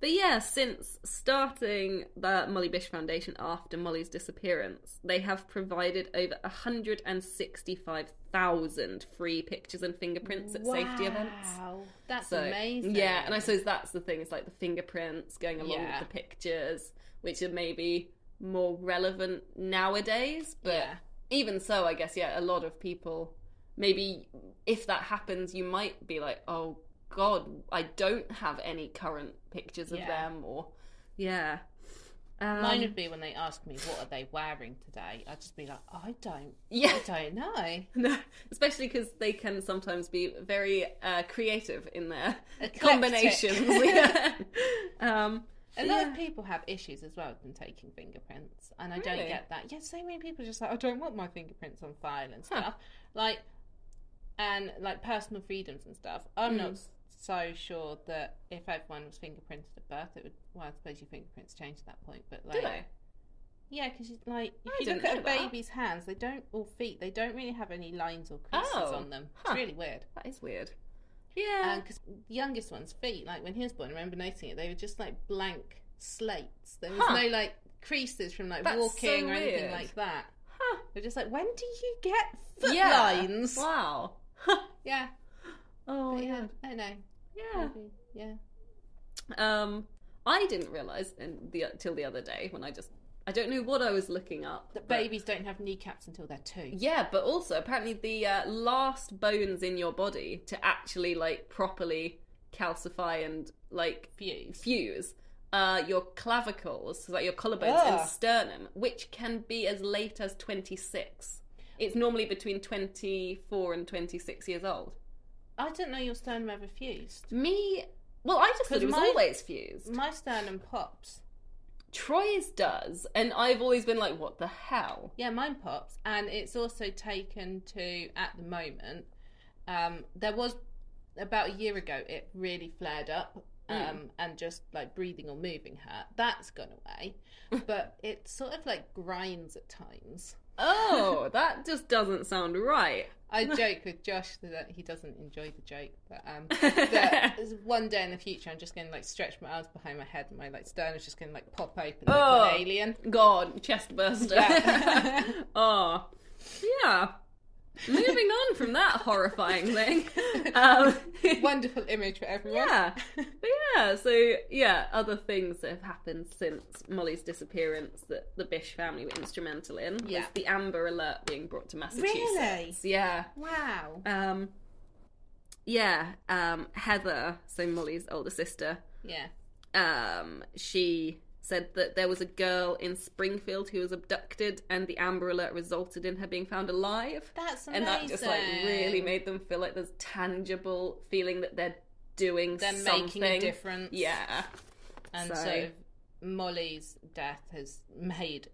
Speaker 1: But yeah, since starting the Molly Bish Foundation after Molly's disappearance, they have provided over 165,000 free pictures and fingerprints at safety events.
Speaker 2: Wow, that's
Speaker 1: So,
Speaker 2: amazing.
Speaker 1: Yeah, and I suppose that's the thing. It's like the fingerprints going along
Speaker 2: Yeah.
Speaker 1: with the pictures, which are maybe more relevant nowadays. But
Speaker 2: Yeah.
Speaker 1: even so, I guess yeah, a lot of people maybe if that happens, you might be like, oh god, I don't have any current pictures of
Speaker 2: Yeah.
Speaker 1: them, or yeah. Um,
Speaker 2: Mine would be when they ask me what are they wearing today. I'd just be like, I don't,
Speaker 1: yeah,
Speaker 2: I don't know.
Speaker 1: no, especially because they can sometimes be very uh, creative in their
Speaker 2: Eclectic.
Speaker 1: combinations. yeah. um,
Speaker 2: A lot
Speaker 1: Yeah.
Speaker 2: of people have issues as well with them taking fingerprints, and I
Speaker 1: Really?
Speaker 2: don't get that. Yeah, so many people are just like, I don't want my fingerprints on file and
Speaker 1: Huh.
Speaker 2: stuff. Like, and like personal freedoms and stuff. I'm
Speaker 1: Mm.
Speaker 2: s- so sure that if everyone was fingerprinted at birth, it would. Well, I suppose your fingerprints change at that point, but like,
Speaker 1: do they?
Speaker 2: yeah, because like if
Speaker 1: I
Speaker 2: you look at a
Speaker 1: that.
Speaker 2: baby's hands, they don't or feet, they don't really have any lines or creases
Speaker 1: Oh,
Speaker 2: on them.
Speaker 1: huh.
Speaker 2: It's really weird.
Speaker 1: That is weird. Yeah.
Speaker 2: because the youngest one's feet, like when he was born, I remember noticing it. They were just like blank slates. There was
Speaker 1: Huh.
Speaker 2: no like creases from like
Speaker 1: That's
Speaker 2: walking
Speaker 1: so
Speaker 2: or anything
Speaker 1: weird.
Speaker 2: like that.
Speaker 1: Huh.
Speaker 2: They're just like, when do you get foot
Speaker 1: Yeah.
Speaker 2: lines?
Speaker 1: Wow.
Speaker 2: Yeah,
Speaker 1: oh
Speaker 2: but
Speaker 1: yeah.
Speaker 2: yeah, I don't know.
Speaker 1: Yeah.
Speaker 2: Maybe, yeah.
Speaker 1: Um, I didn't realize until the the other day when I just I don't know what I was looking up.
Speaker 2: That babies don't have kneecaps until they're two.
Speaker 1: Yeah, but also apparently the uh, last bones in your body to actually like properly calcify and like
Speaker 2: Fuse.
Speaker 1: fuse uh, your clavicles, so like your collarbones
Speaker 2: Ugh.
Speaker 1: and sternum, which can be as late as 26. It's normally between 24 and 26 years old.
Speaker 2: I didn't know your sternum ever fused.
Speaker 1: Me, well, I just thought it was
Speaker 2: my-
Speaker 1: always fused.
Speaker 2: My sternum pops.
Speaker 1: Troy's does, and I've always been like, what the hell?
Speaker 2: Yeah, mine pops, and it's also taken to at the moment. Um, there was about a year ago, it really flared up, um,
Speaker 1: Mm.
Speaker 2: and just like breathing or moving hurt. That's gone away, but it sort of like grinds at times.
Speaker 1: Oh, that just doesn't sound right.
Speaker 2: I joke with Josh that he doesn't enjoy the joke, but um, that one day in the future, I'm just going to like stretch my arms behind my head, and my like sternum's just going to like pop open like
Speaker 1: Oh.
Speaker 2: an alien.
Speaker 1: God, chest burster.
Speaker 2: Yeah.
Speaker 1: oh, yeah. Moving on from that horrifying thing. Um,
Speaker 2: Wonderful image for everyone.
Speaker 1: yeah, but yeah. So yeah, other things that have happened since Molly's disappearance that the Bish family were instrumental in was
Speaker 2: Yeah.
Speaker 1: the Amber Alert being brought to Massachusetts.
Speaker 2: Really?
Speaker 1: Yeah.
Speaker 2: Wow.
Speaker 1: Um. Yeah. Um. Heather, so Molly's older sister,
Speaker 2: Yeah.
Speaker 1: um, she said that there was a girl in Springfield who was abducted, and the Amber Alert resulted in her being found alive.
Speaker 2: That's amazing.
Speaker 1: And that just like really made them feel like there's tangible feeling that they're doing
Speaker 2: They're
Speaker 1: something.
Speaker 2: making a difference.
Speaker 1: Yeah,
Speaker 2: And
Speaker 1: So-
Speaker 2: so, Molly's death has made,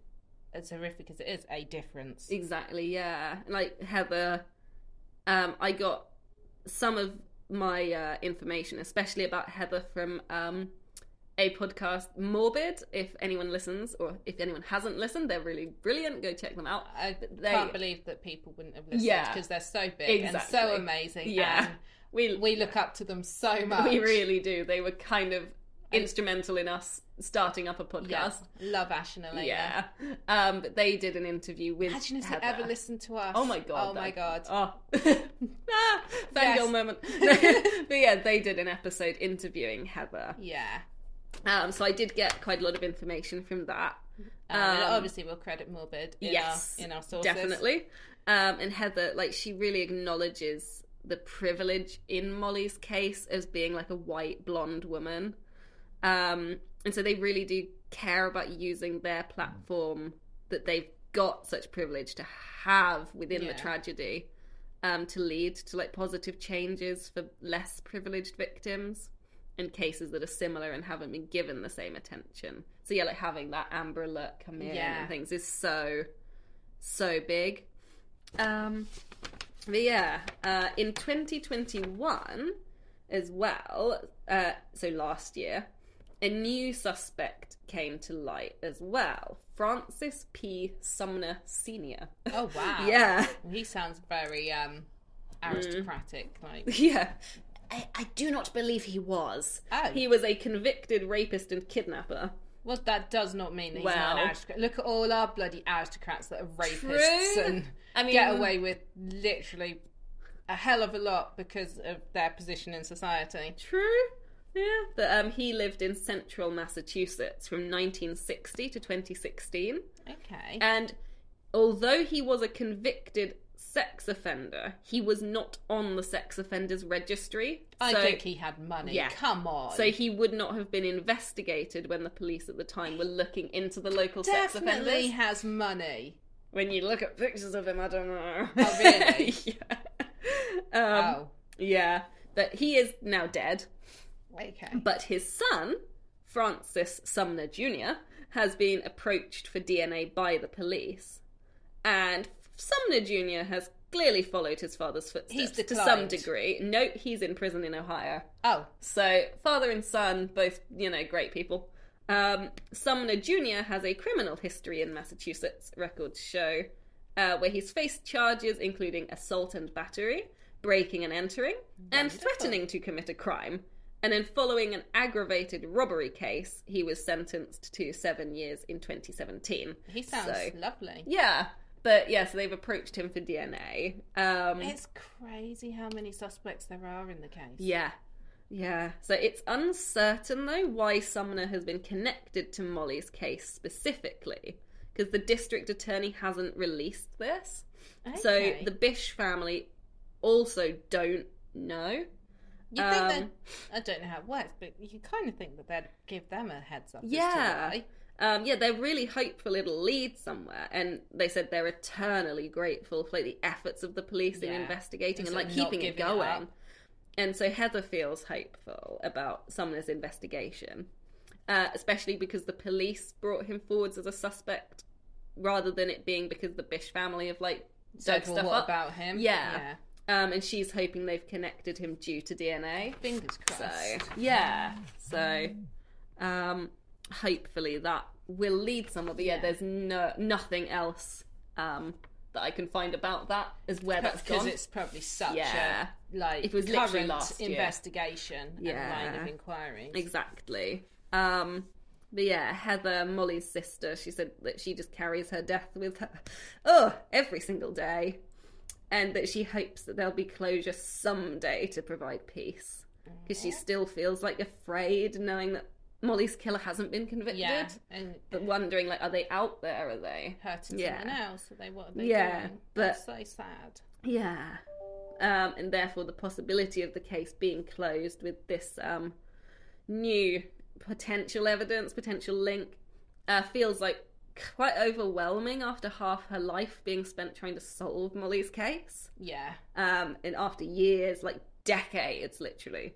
Speaker 2: as horrific as it is, a difference.
Speaker 1: exactly. Yeah, like Heather, um, I got some of my uh, information, especially about Heather from um, a podcast, Morbid. If anyone listens, or if anyone hasn't listened, they're really brilliant. Go check them out.
Speaker 2: I
Speaker 1: they-
Speaker 2: can't believe that people wouldn't have listened
Speaker 1: Yeah.
Speaker 2: because they're so big and so amazing.
Speaker 1: Yeah.
Speaker 2: and
Speaker 1: We
Speaker 2: we look up to them so much.
Speaker 1: we really do. They were kind of instrumental in us starting up a
Speaker 2: yeah.
Speaker 1: podcast.
Speaker 2: love Ash and Alaina.
Speaker 1: Yeah. Um, but they did an interview with
Speaker 2: Imagine if
Speaker 1: Heather.
Speaker 2: ever listened to us.
Speaker 1: Oh my god!
Speaker 2: Oh my god.
Speaker 1: Oh, ah,
Speaker 2: Yes.
Speaker 1: moment. but yeah, they did an episode interviewing Heather.
Speaker 2: Yeah.
Speaker 1: Um, so I did get quite a lot of information from that.
Speaker 2: Um,
Speaker 1: Um,
Speaker 2: and obviously, we'll credit Morbid in
Speaker 1: yes,
Speaker 2: our in our sources.
Speaker 1: Definitely. Um, and Heather, like, she really acknowledges the privilege in Molly's case as being like a white blonde woman. Um, and so they really do care about using their platform that they've got such privilege to have within
Speaker 2: Yeah.
Speaker 1: the tragedy um, to lead to like positive changes for less privileged victims in cases that are similar and haven't been given the same attention. So yeah, like having that Amber Alert come in
Speaker 2: Yeah.
Speaker 1: and things is so so big. Um, but yeah, uh, in 2021 as well, uh, so last year, a new suspect came to light as well. Francis P. Sumner Sr.
Speaker 2: Oh wow.
Speaker 1: yeah,
Speaker 2: He sounds very um aristocratic. Like
Speaker 1: yeah. I, I do not believe he was.
Speaker 2: Oh.
Speaker 1: He was a convicted rapist and kidnapper.
Speaker 2: Well, that does not mean that he's not
Speaker 1: Well.
Speaker 2: an aristocrat. Look at all our bloody aristocrats that are rapists
Speaker 1: True.
Speaker 2: and
Speaker 1: I mean,
Speaker 2: get away with literally a hell of a lot because of their position in society.
Speaker 1: True. Yeah. But um, he lived in central Massachusetts from 1960 to 2016.
Speaker 2: Okay.
Speaker 1: And although he was a convicted sex offender, he was not on the sex offenders registry.
Speaker 2: I
Speaker 1: So-
Speaker 2: think he had money.
Speaker 1: Yeah.
Speaker 2: Come on.
Speaker 1: So he would not have been investigated when the police at the time were looking into the local sex
Speaker 2: definitely
Speaker 1: offenders.
Speaker 2: has money.
Speaker 1: When you look at pictures of him, I don't know.
Speaker 2: Oh, really?
Speaker 1: yeah. Um,
Speaker 2: oh.
Speaker 1: Yeah. But he is now dead.
Speaker 2: Okay.
Speaker 1: But his son, Francis Sumner Jr., has been approached for DNA by the police. And Sumner Jr. has clearly followed his father's footsteps to some degree. Note he's in prison in Ohio.
Speaker 2: Oh.
Speaker 1: So, father and son, both, you know, great people. Um, Sumner Jr. has a criminal history in Massachusetts, records show, uh, where he's faced charges including assault and battery, breaking and entering, and threatening to commit a crime. And then, following an aggravated robbery case, he was sentenced to seven years in 2017.
Speaker 2: He sounds
Speaker 1: So-
Speaker 2: lovely.
Speaker 1: Yeah, but yeah, so they've approached him for DNA. Um,
Speaker 2: It's crazy how many suspects there are in the case.
Speaker 1: Yeah. Yeah. So it's uncertain though why Sumner has been connected to Molly's case specifically because the district attorney hasn't released this. So the Bish family also don't know.
Speaker 2: You think
Speaker 1: um,
Speaker 2: that I don't know how it works, but you kind of think that they'd give them a heads up.
Speaker 1: Yeah.
Speaker 2: As to why.
Speaker 1: Um, yeah, they're really hopeful it'll lead somewhere, and they said they're eternally grateful for like the efforts of the police in investigating and
Speaker 2: And
Speaker 1: like
Speaker 2: sort of not
Speaker 1: keeping it going. and so Heather feels hopeful about Sumner's investigation, uh, especially because the police brought him forwards as a suspect rather than it being because the Bish family have like
Speaker 2: Said,
Speaker 1: dug stuff up.
Speaker 2: about him?
Speaker 1: Yeah. Um, and she's hoping they've connected him due to DNA.
Speaker 2: Fingers crossed.
Speaker 1: So yeah, so um, hopefully that will lead somewhere. But yeah,
Speaker 2: Yeah.
Speaker 1: there's no nothing else um, that I can find about that is where that's
Speaker 2: because
Speaker 1: gone.
Speaker 2: Because it's probably such
Speaker 1: Yeah.
Speaker 2: a like
Speaker 1: It was
Speaker 2: current
Speaker 1: last
Speaker 2: investigation
Speaker 1: Yeah.
Speaker 2: and line of inquiry.
Speaker 1: Exactly. Um, but yeah, Heather, Molly's sister, she said that she just carries her death with her, oh, every single day, and that she hopes that there'll be closure someday to provide peace because she still feels like afraid knowing that Molly's killer hasn't been convicted.
Speaker 2: Yeah, and
Speaker 1: But wondering, like, are they out there? Are they?
Speaker 2: hurting
Speaker 1: Yeah.
Speaker 2: someone else. Are they what are they
Speaker 1: Yeah,
Speaker 2: doing?
Speaker 1: but-
Speaker 2: That's so sad.
Speaker 1: Yeah. Um, and therefore, the possibility of the case being closed with this um, new potential evidence, potential link, uh, feels like quite overwhelming after half her life being spent trying to solve Molly's case.
Speaker 2: Yeah,
Speaker 1: Um, and after years, like decades literally,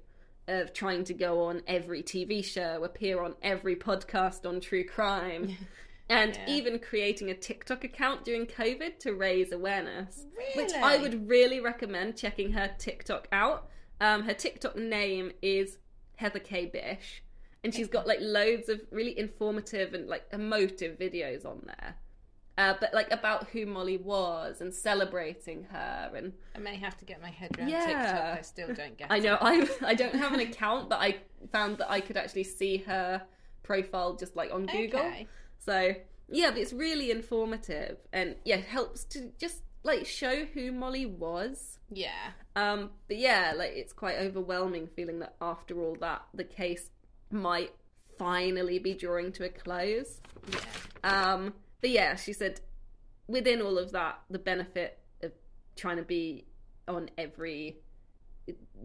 Speaker 1: of trying to go on every TV show, appear on every podcast on true crime. And
Speaker 2: Yeah.
Speaker 1: even creating a TikTok account during COVID to raise awareness, which I would really recommend checking her TikTok out. Um, her TikTok name is Heather K Bish, and she's got like loads of really informative and like emotive videos on there. Uh, but like about who Molly was and celebrating her and
Speaker 2: I may have to get my head around
Speaker 1: Yeah.
Speaker 2: TikTok. I still don't get.
Speaker 1: I know
Speaker 2: it.
Speaker 1: I I don't have an account, but I found that I could actually see her profile just like on Google.
Speaker 2: Okay.
Speaker 1: So yeah, but it's really informative and yeah, it helps to just like show who Molly was.
Speaker 2: Yeah,
Speaker 1: Um, but yeah, like it's quite overwhelming feeling that after all that, the case might finally be drawing to a close.
Speaker 2: yeah,
Speaker 1: Um, but yeah, she said within all of that, the benefit of trying to be on every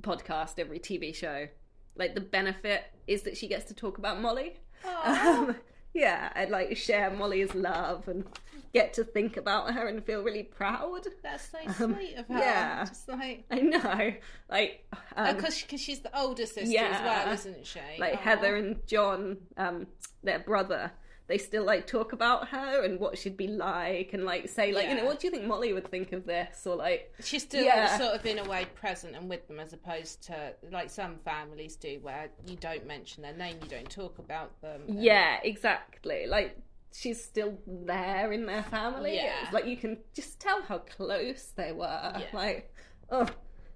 Speaker 1: podcast, every TV show, like the benefit is that she gets to talk about Molly. Um, yeah, and like share Molly's love and get to think about her and feel really proud.
Speaker 2: That's so
Speaker 1: Um,
Speaker 2: sweet of her.
Speaker 1: yeah.
Speaker 2: Just like.
Speaker 1: I know, like, um,
Speaker 2: Because she's the older sister as well, isn't she?
Speaker 1: like
Speaker 2: Aw.
Speaker 1: Heather and John, um, their brother, they still like talk about her and what she'd be like, and like say like, you know, what do you think Molly would think of this, or like,
Speaker 2: She's still
Speaker 1: Yeah.
Speaker 2: sort of in a way present and with them, as opposed to like some families do, where you don't mention their name, you don't talk about them. and-
Speaker 1: yeah, exactly, like she's still there in their family.
Speaker 2: Yeah.
Speaker 1: Like you can just tell how close they were.
Speaker 2: Yeah.
Speaker 1: Like, oh,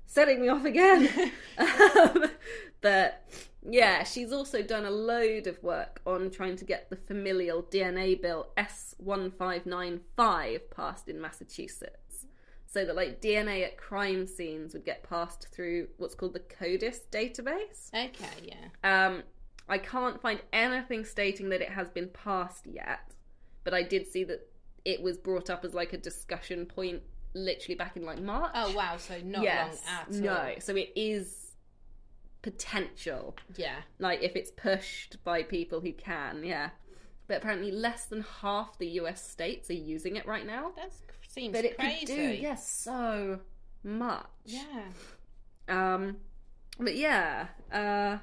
Speaker 1: setting me off again. um, but yeah, she's also done a load of work on trying to get the familial DNA bill S1595 passed in Massachusetts. So that like DNA at crime scenes would get passed through what's called the CODIS database.
Speaker 2: Okay, yeah.
Speaker 1: Um, I can't find anything stating that it has been passed yet, but I did see that it was brought up as like a discussion point literally back in like March.
Speaker 2: Oh wow, so not
Speaker 1: yes.
Speaker 2: long at all.
Speaker 1: No, so it is potential.
Speaker 2: Yeah.
Speaker 1: Like if it's pushed by people who can, yeah. But apparently less than half the US states are using it right now.
Speaker 2: That seems
Speaker 1: But it
Speaker 2: crazy.
Speaker 1: could do, yes, so much.
Speaker 2: Yeah.
Speaker 1: Um, but yeah, uh,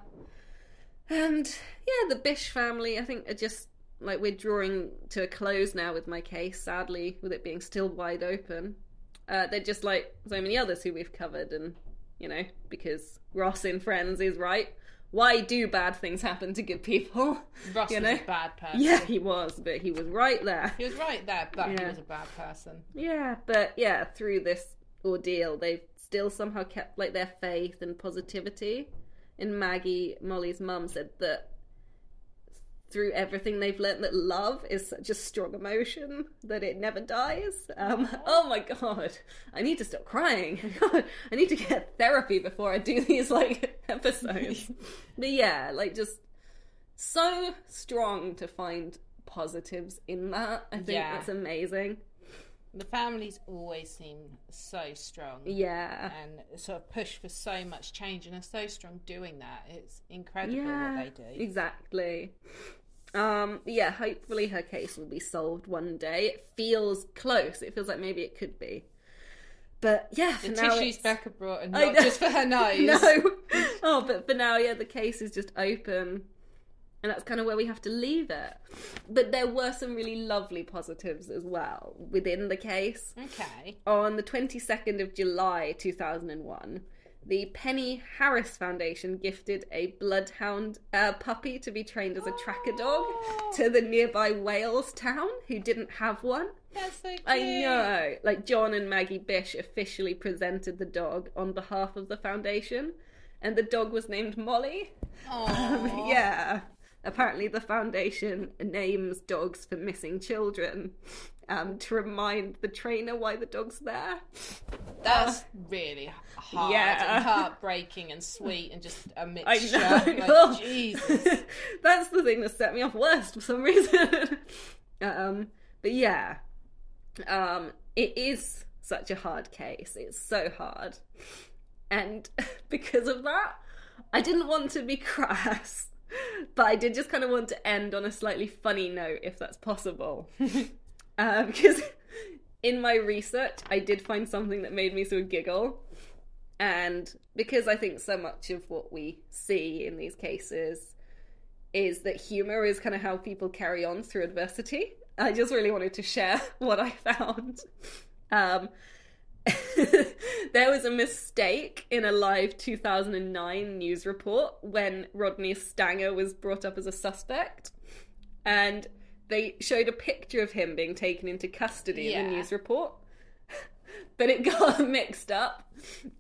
Speaker 1: and yeah, the Bish family, I think, are just like we're drawing to a close now with my case. Sadly, with it being still wide open, uh, they're just like so many others who we've covered, and you know, because Ross in Friends is right. Why do bad things happen to good people?
Speaker 2: Ross
Speaker 1: You
Speaker 2: was a bad person.
Speaker 1: Yeah, he was, but he was right there.
Speaker 2: He was right there, but he was a bad person.
Speaker 1: Yeah, but yeah, through this ordeal, they've still somehow kept like their faith and positivity. And Maggie, Molly's mum, said that through everything they've learnt that love is such a strong emotion that it never dies. Um, oh my god, I need to stop crying. I need to get therapy before I do these like episodes. but yeah, like just so strong to find positives in that. I think
Speaker 2: Yeah.
Speaker 1: that's amazing.
Speaker 2: The families always seem so strong.
Speaker 1: Yeah.
Speaker 2: And sort of push for so much change and are so strong doing that. It's incredible
Speaker 1: Yeah,
Speaker 2: what they do.
Speaker 1: exactly. Um, yeah, hopefully her case will be solved one day. It feels close. It feels like maybe it could be. But yeah, for
Speaker 2: The
Speaker 1: now
Speaker 2: tissues Becca brought, and not just for her nose.
Speaker 1: no. Oh, but for now, yeah, the case is just open. And that's kind of where we have to leave it. But there were some really lovely positives as well within the case.
Speaker 2: Okay.
Speaker 1: On the 22nd of July 2001, the Penny Harris Foundation gifted a bloodhound uh, puppy to be trained as a tracker dog
Speaker 2: Oh.
Speaker 1: to the nearby Wales town who didn't have one.
Speaker 2: That's so cute.
Speaker 1: I know. Like John and Maggie Bish officially presented the dog on behalf of the foundation, and the dog was named Molly.
Speaker 2: Aw.
Speaker 1: yeah. Apparently, the foundation names dogs for missing children um, to remind the trainer why the dog's there.
Speaker 2: That's really hard
Speaker 1: Yeah.
Speaker 2: and heartbreaking and sweet and just a mixture.
Speaker 1: know.
Speaker 2: Like, Jesus.
Speaker 1: That's the thing that set me off worst for some reason. um, but yeah, um, it is such a hard case. It's so hard, and because of that, I didn't want to be crass, but I did just kind of want to end on a slightly funny note, if that's possible. Uh, because in my research, I did find something that made me sort of giggle. And because I think so much of what we see in these cases is that humor is kind of how people carry on through adversity, I just really wanted to share what I found. Um, there was a mistake in a live 2009 news report when Rodney Stanger was brought up as a suspect. And they showed a picture of him being taken into custody in the news report. But it got mixed up.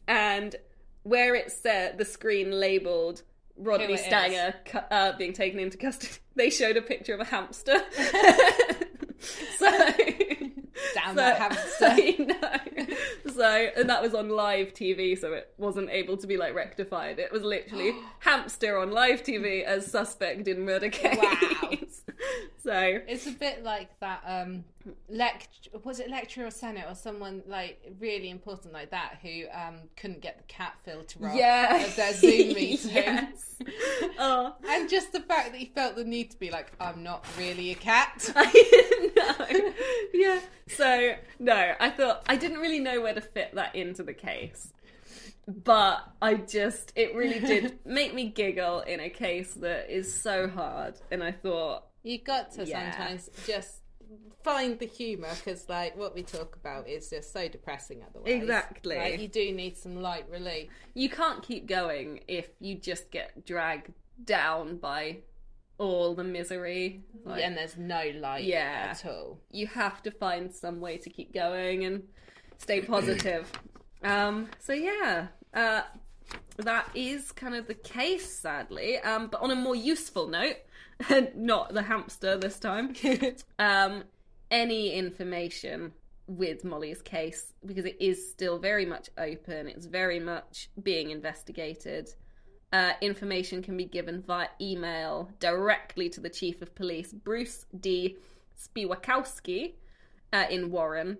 Speaker 1: And where it said the screen labeled Rodney Stanger uh, being taken into custody, they showed a picture of a hamster. so.
Speaker 2: Damn
Speaker 1: so,
Speaker 2: that hamster.
Speaker 1: Know. So, and that was on live TV, so it wasn't able to be like rectified. It was literally hamster on live TV as suspect in murder case.
Speaker 2: Wow.
Speaker 1: so,
Speaker 2: It's a bit like that. Um, lect was it lecturer or senate or someone like really important like that who um couldn't get the cat filter off
Speaker 1: yeah.
Speaker 2: at their Zoom meeting.
Speaker 1: yes. Oh,
Speaker 2: And just the fact that he felt the need to be like, I'm not really a cat.
Speaker 1: Know. Yeah. So no, I thought I didn't really know where to fit that into the case. But I just it really did make me giggle in a case that is so hard and I thought
Speaker 2: You got to
Speaker 1: Yeah.
Speaker 2: sometimes just find the humour because, like, what we talk about is just so depressing otherwise.
Speaker 1: Exactly.
Speaker 2: Like, you do need some light relief.
Speaker 1: you can't keep going if you just get dragged down by all the misery. Like,
Speaker 2: and there's no light
Speaker 1: Yeah.
Speaker 2: at all.
Speaker 1: you have to find some way to keep going and stay positive. um, so yeah, uh, that is kind of the case, sadly. Um, but on a more useful note, not the hamster this time. um, any information with Molly's case because it is still very much open. It's very much being investigated. Uh, information can be given via email directly to the chief of police, Bruce D. Spiewakowski, uh, in Warren,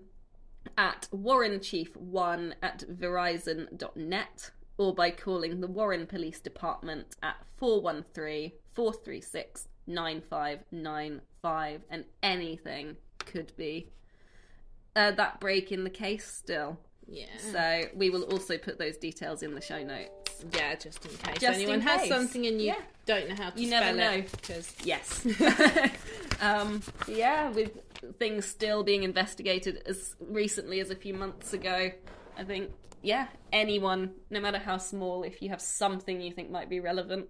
Speaker 1: at warrenchief1 at verizon.net, or by calling the Warren Police Department at 413 436 9595, and anything could be uh, that break in the case still.
Speaker 2: Yeah.
Speaker 1: So we will also put those details in the show notes.
Speaker 2: yeah, just in case
Speaker 1: Just
Speaker 2: anyone
Speaker 1: in
Speaker 2: has something and you
Speaker 1: Yeah.
Speaker 2: don't know how to
Speaker 1: You never know.
Speaker 2: Because
Speaker 1: Yes. um, yeah, with things still being investigated as recently as a few months ago, I think, yeah, anyone, no matter how small, if you have something you think might be relevant,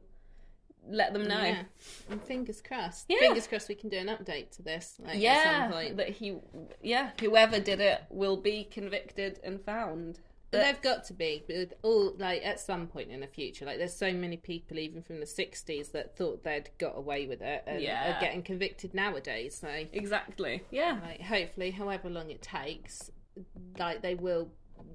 Speaker 1: let them know.
Speaker 2: Yeah. And fingers crossed.
Speaker 1: Yeah.
Speaker 2: Fingers crossed we can do an update to this like, at
Speaker 1: Yeah,
Speaker 2: some point.
Speaker 1: that he, yeah, whoever did it will be convicted and found.
Speaker 2: But they've got to be with all like at some point in the future. Like there's so many people even from the '60s that thought they'd got away with it and
Speaker 1: Yeah.
Speaker 2: are getting convicted nowadays. So
Speaker 1: Exactly. Yeah.
Speaker 2: like hopefully, however long it takes, like they will,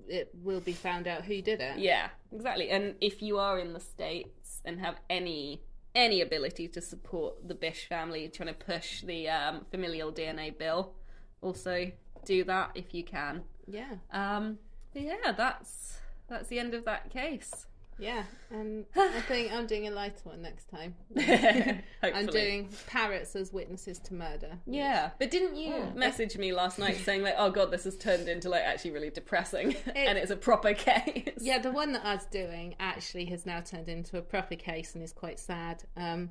Speaker 2: it will be found out who did it.
Speaker 1: Yeah, exactly. And if you are in the states and have any any ability to support the Bish family trying to push the um, familial DNA bill, also do that if you can.
Speaker 2: Yeah,
Speaker 1: Um, yeah, that's that's the end of that case.
Speaker 2: Yeah. And I think I'm doing a lighter one next time. I'm doing parrots as witnesses to murder.
Speaker 1: Yeah, but didn't you
Speaker 2: Oh.
Speaker 1: message me last night saying like, "Oh God, this has turned into like actually really depressing, and it's a proper case."
Speaker 2: Yeah, the one that I was doing actually has now turned into a proper case and is quite sad. Um,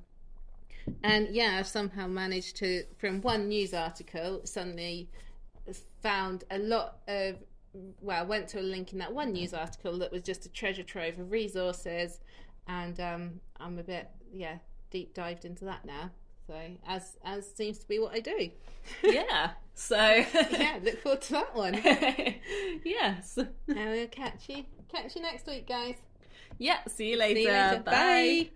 Speaker 2: and yeah, I've somehow managed to, from one news article, suddenly found a lot of. Well, I went to a link in that one news article that was just a treasure trove of resources, and um, I'm a bit, yeah, deep dived into that now. So, as as seems to be what I do.
Speaker 1: yeah. So
Speaker 2: yeah, look forward to that one.
Speaker 1: yes.
Speaker 2: and we'll catch you catch you next week, guys.
Speaker 1: Yeah. See you later.
Speaker 2: See you later.
Speaker 1: Bye.
Speaker 2: Bye.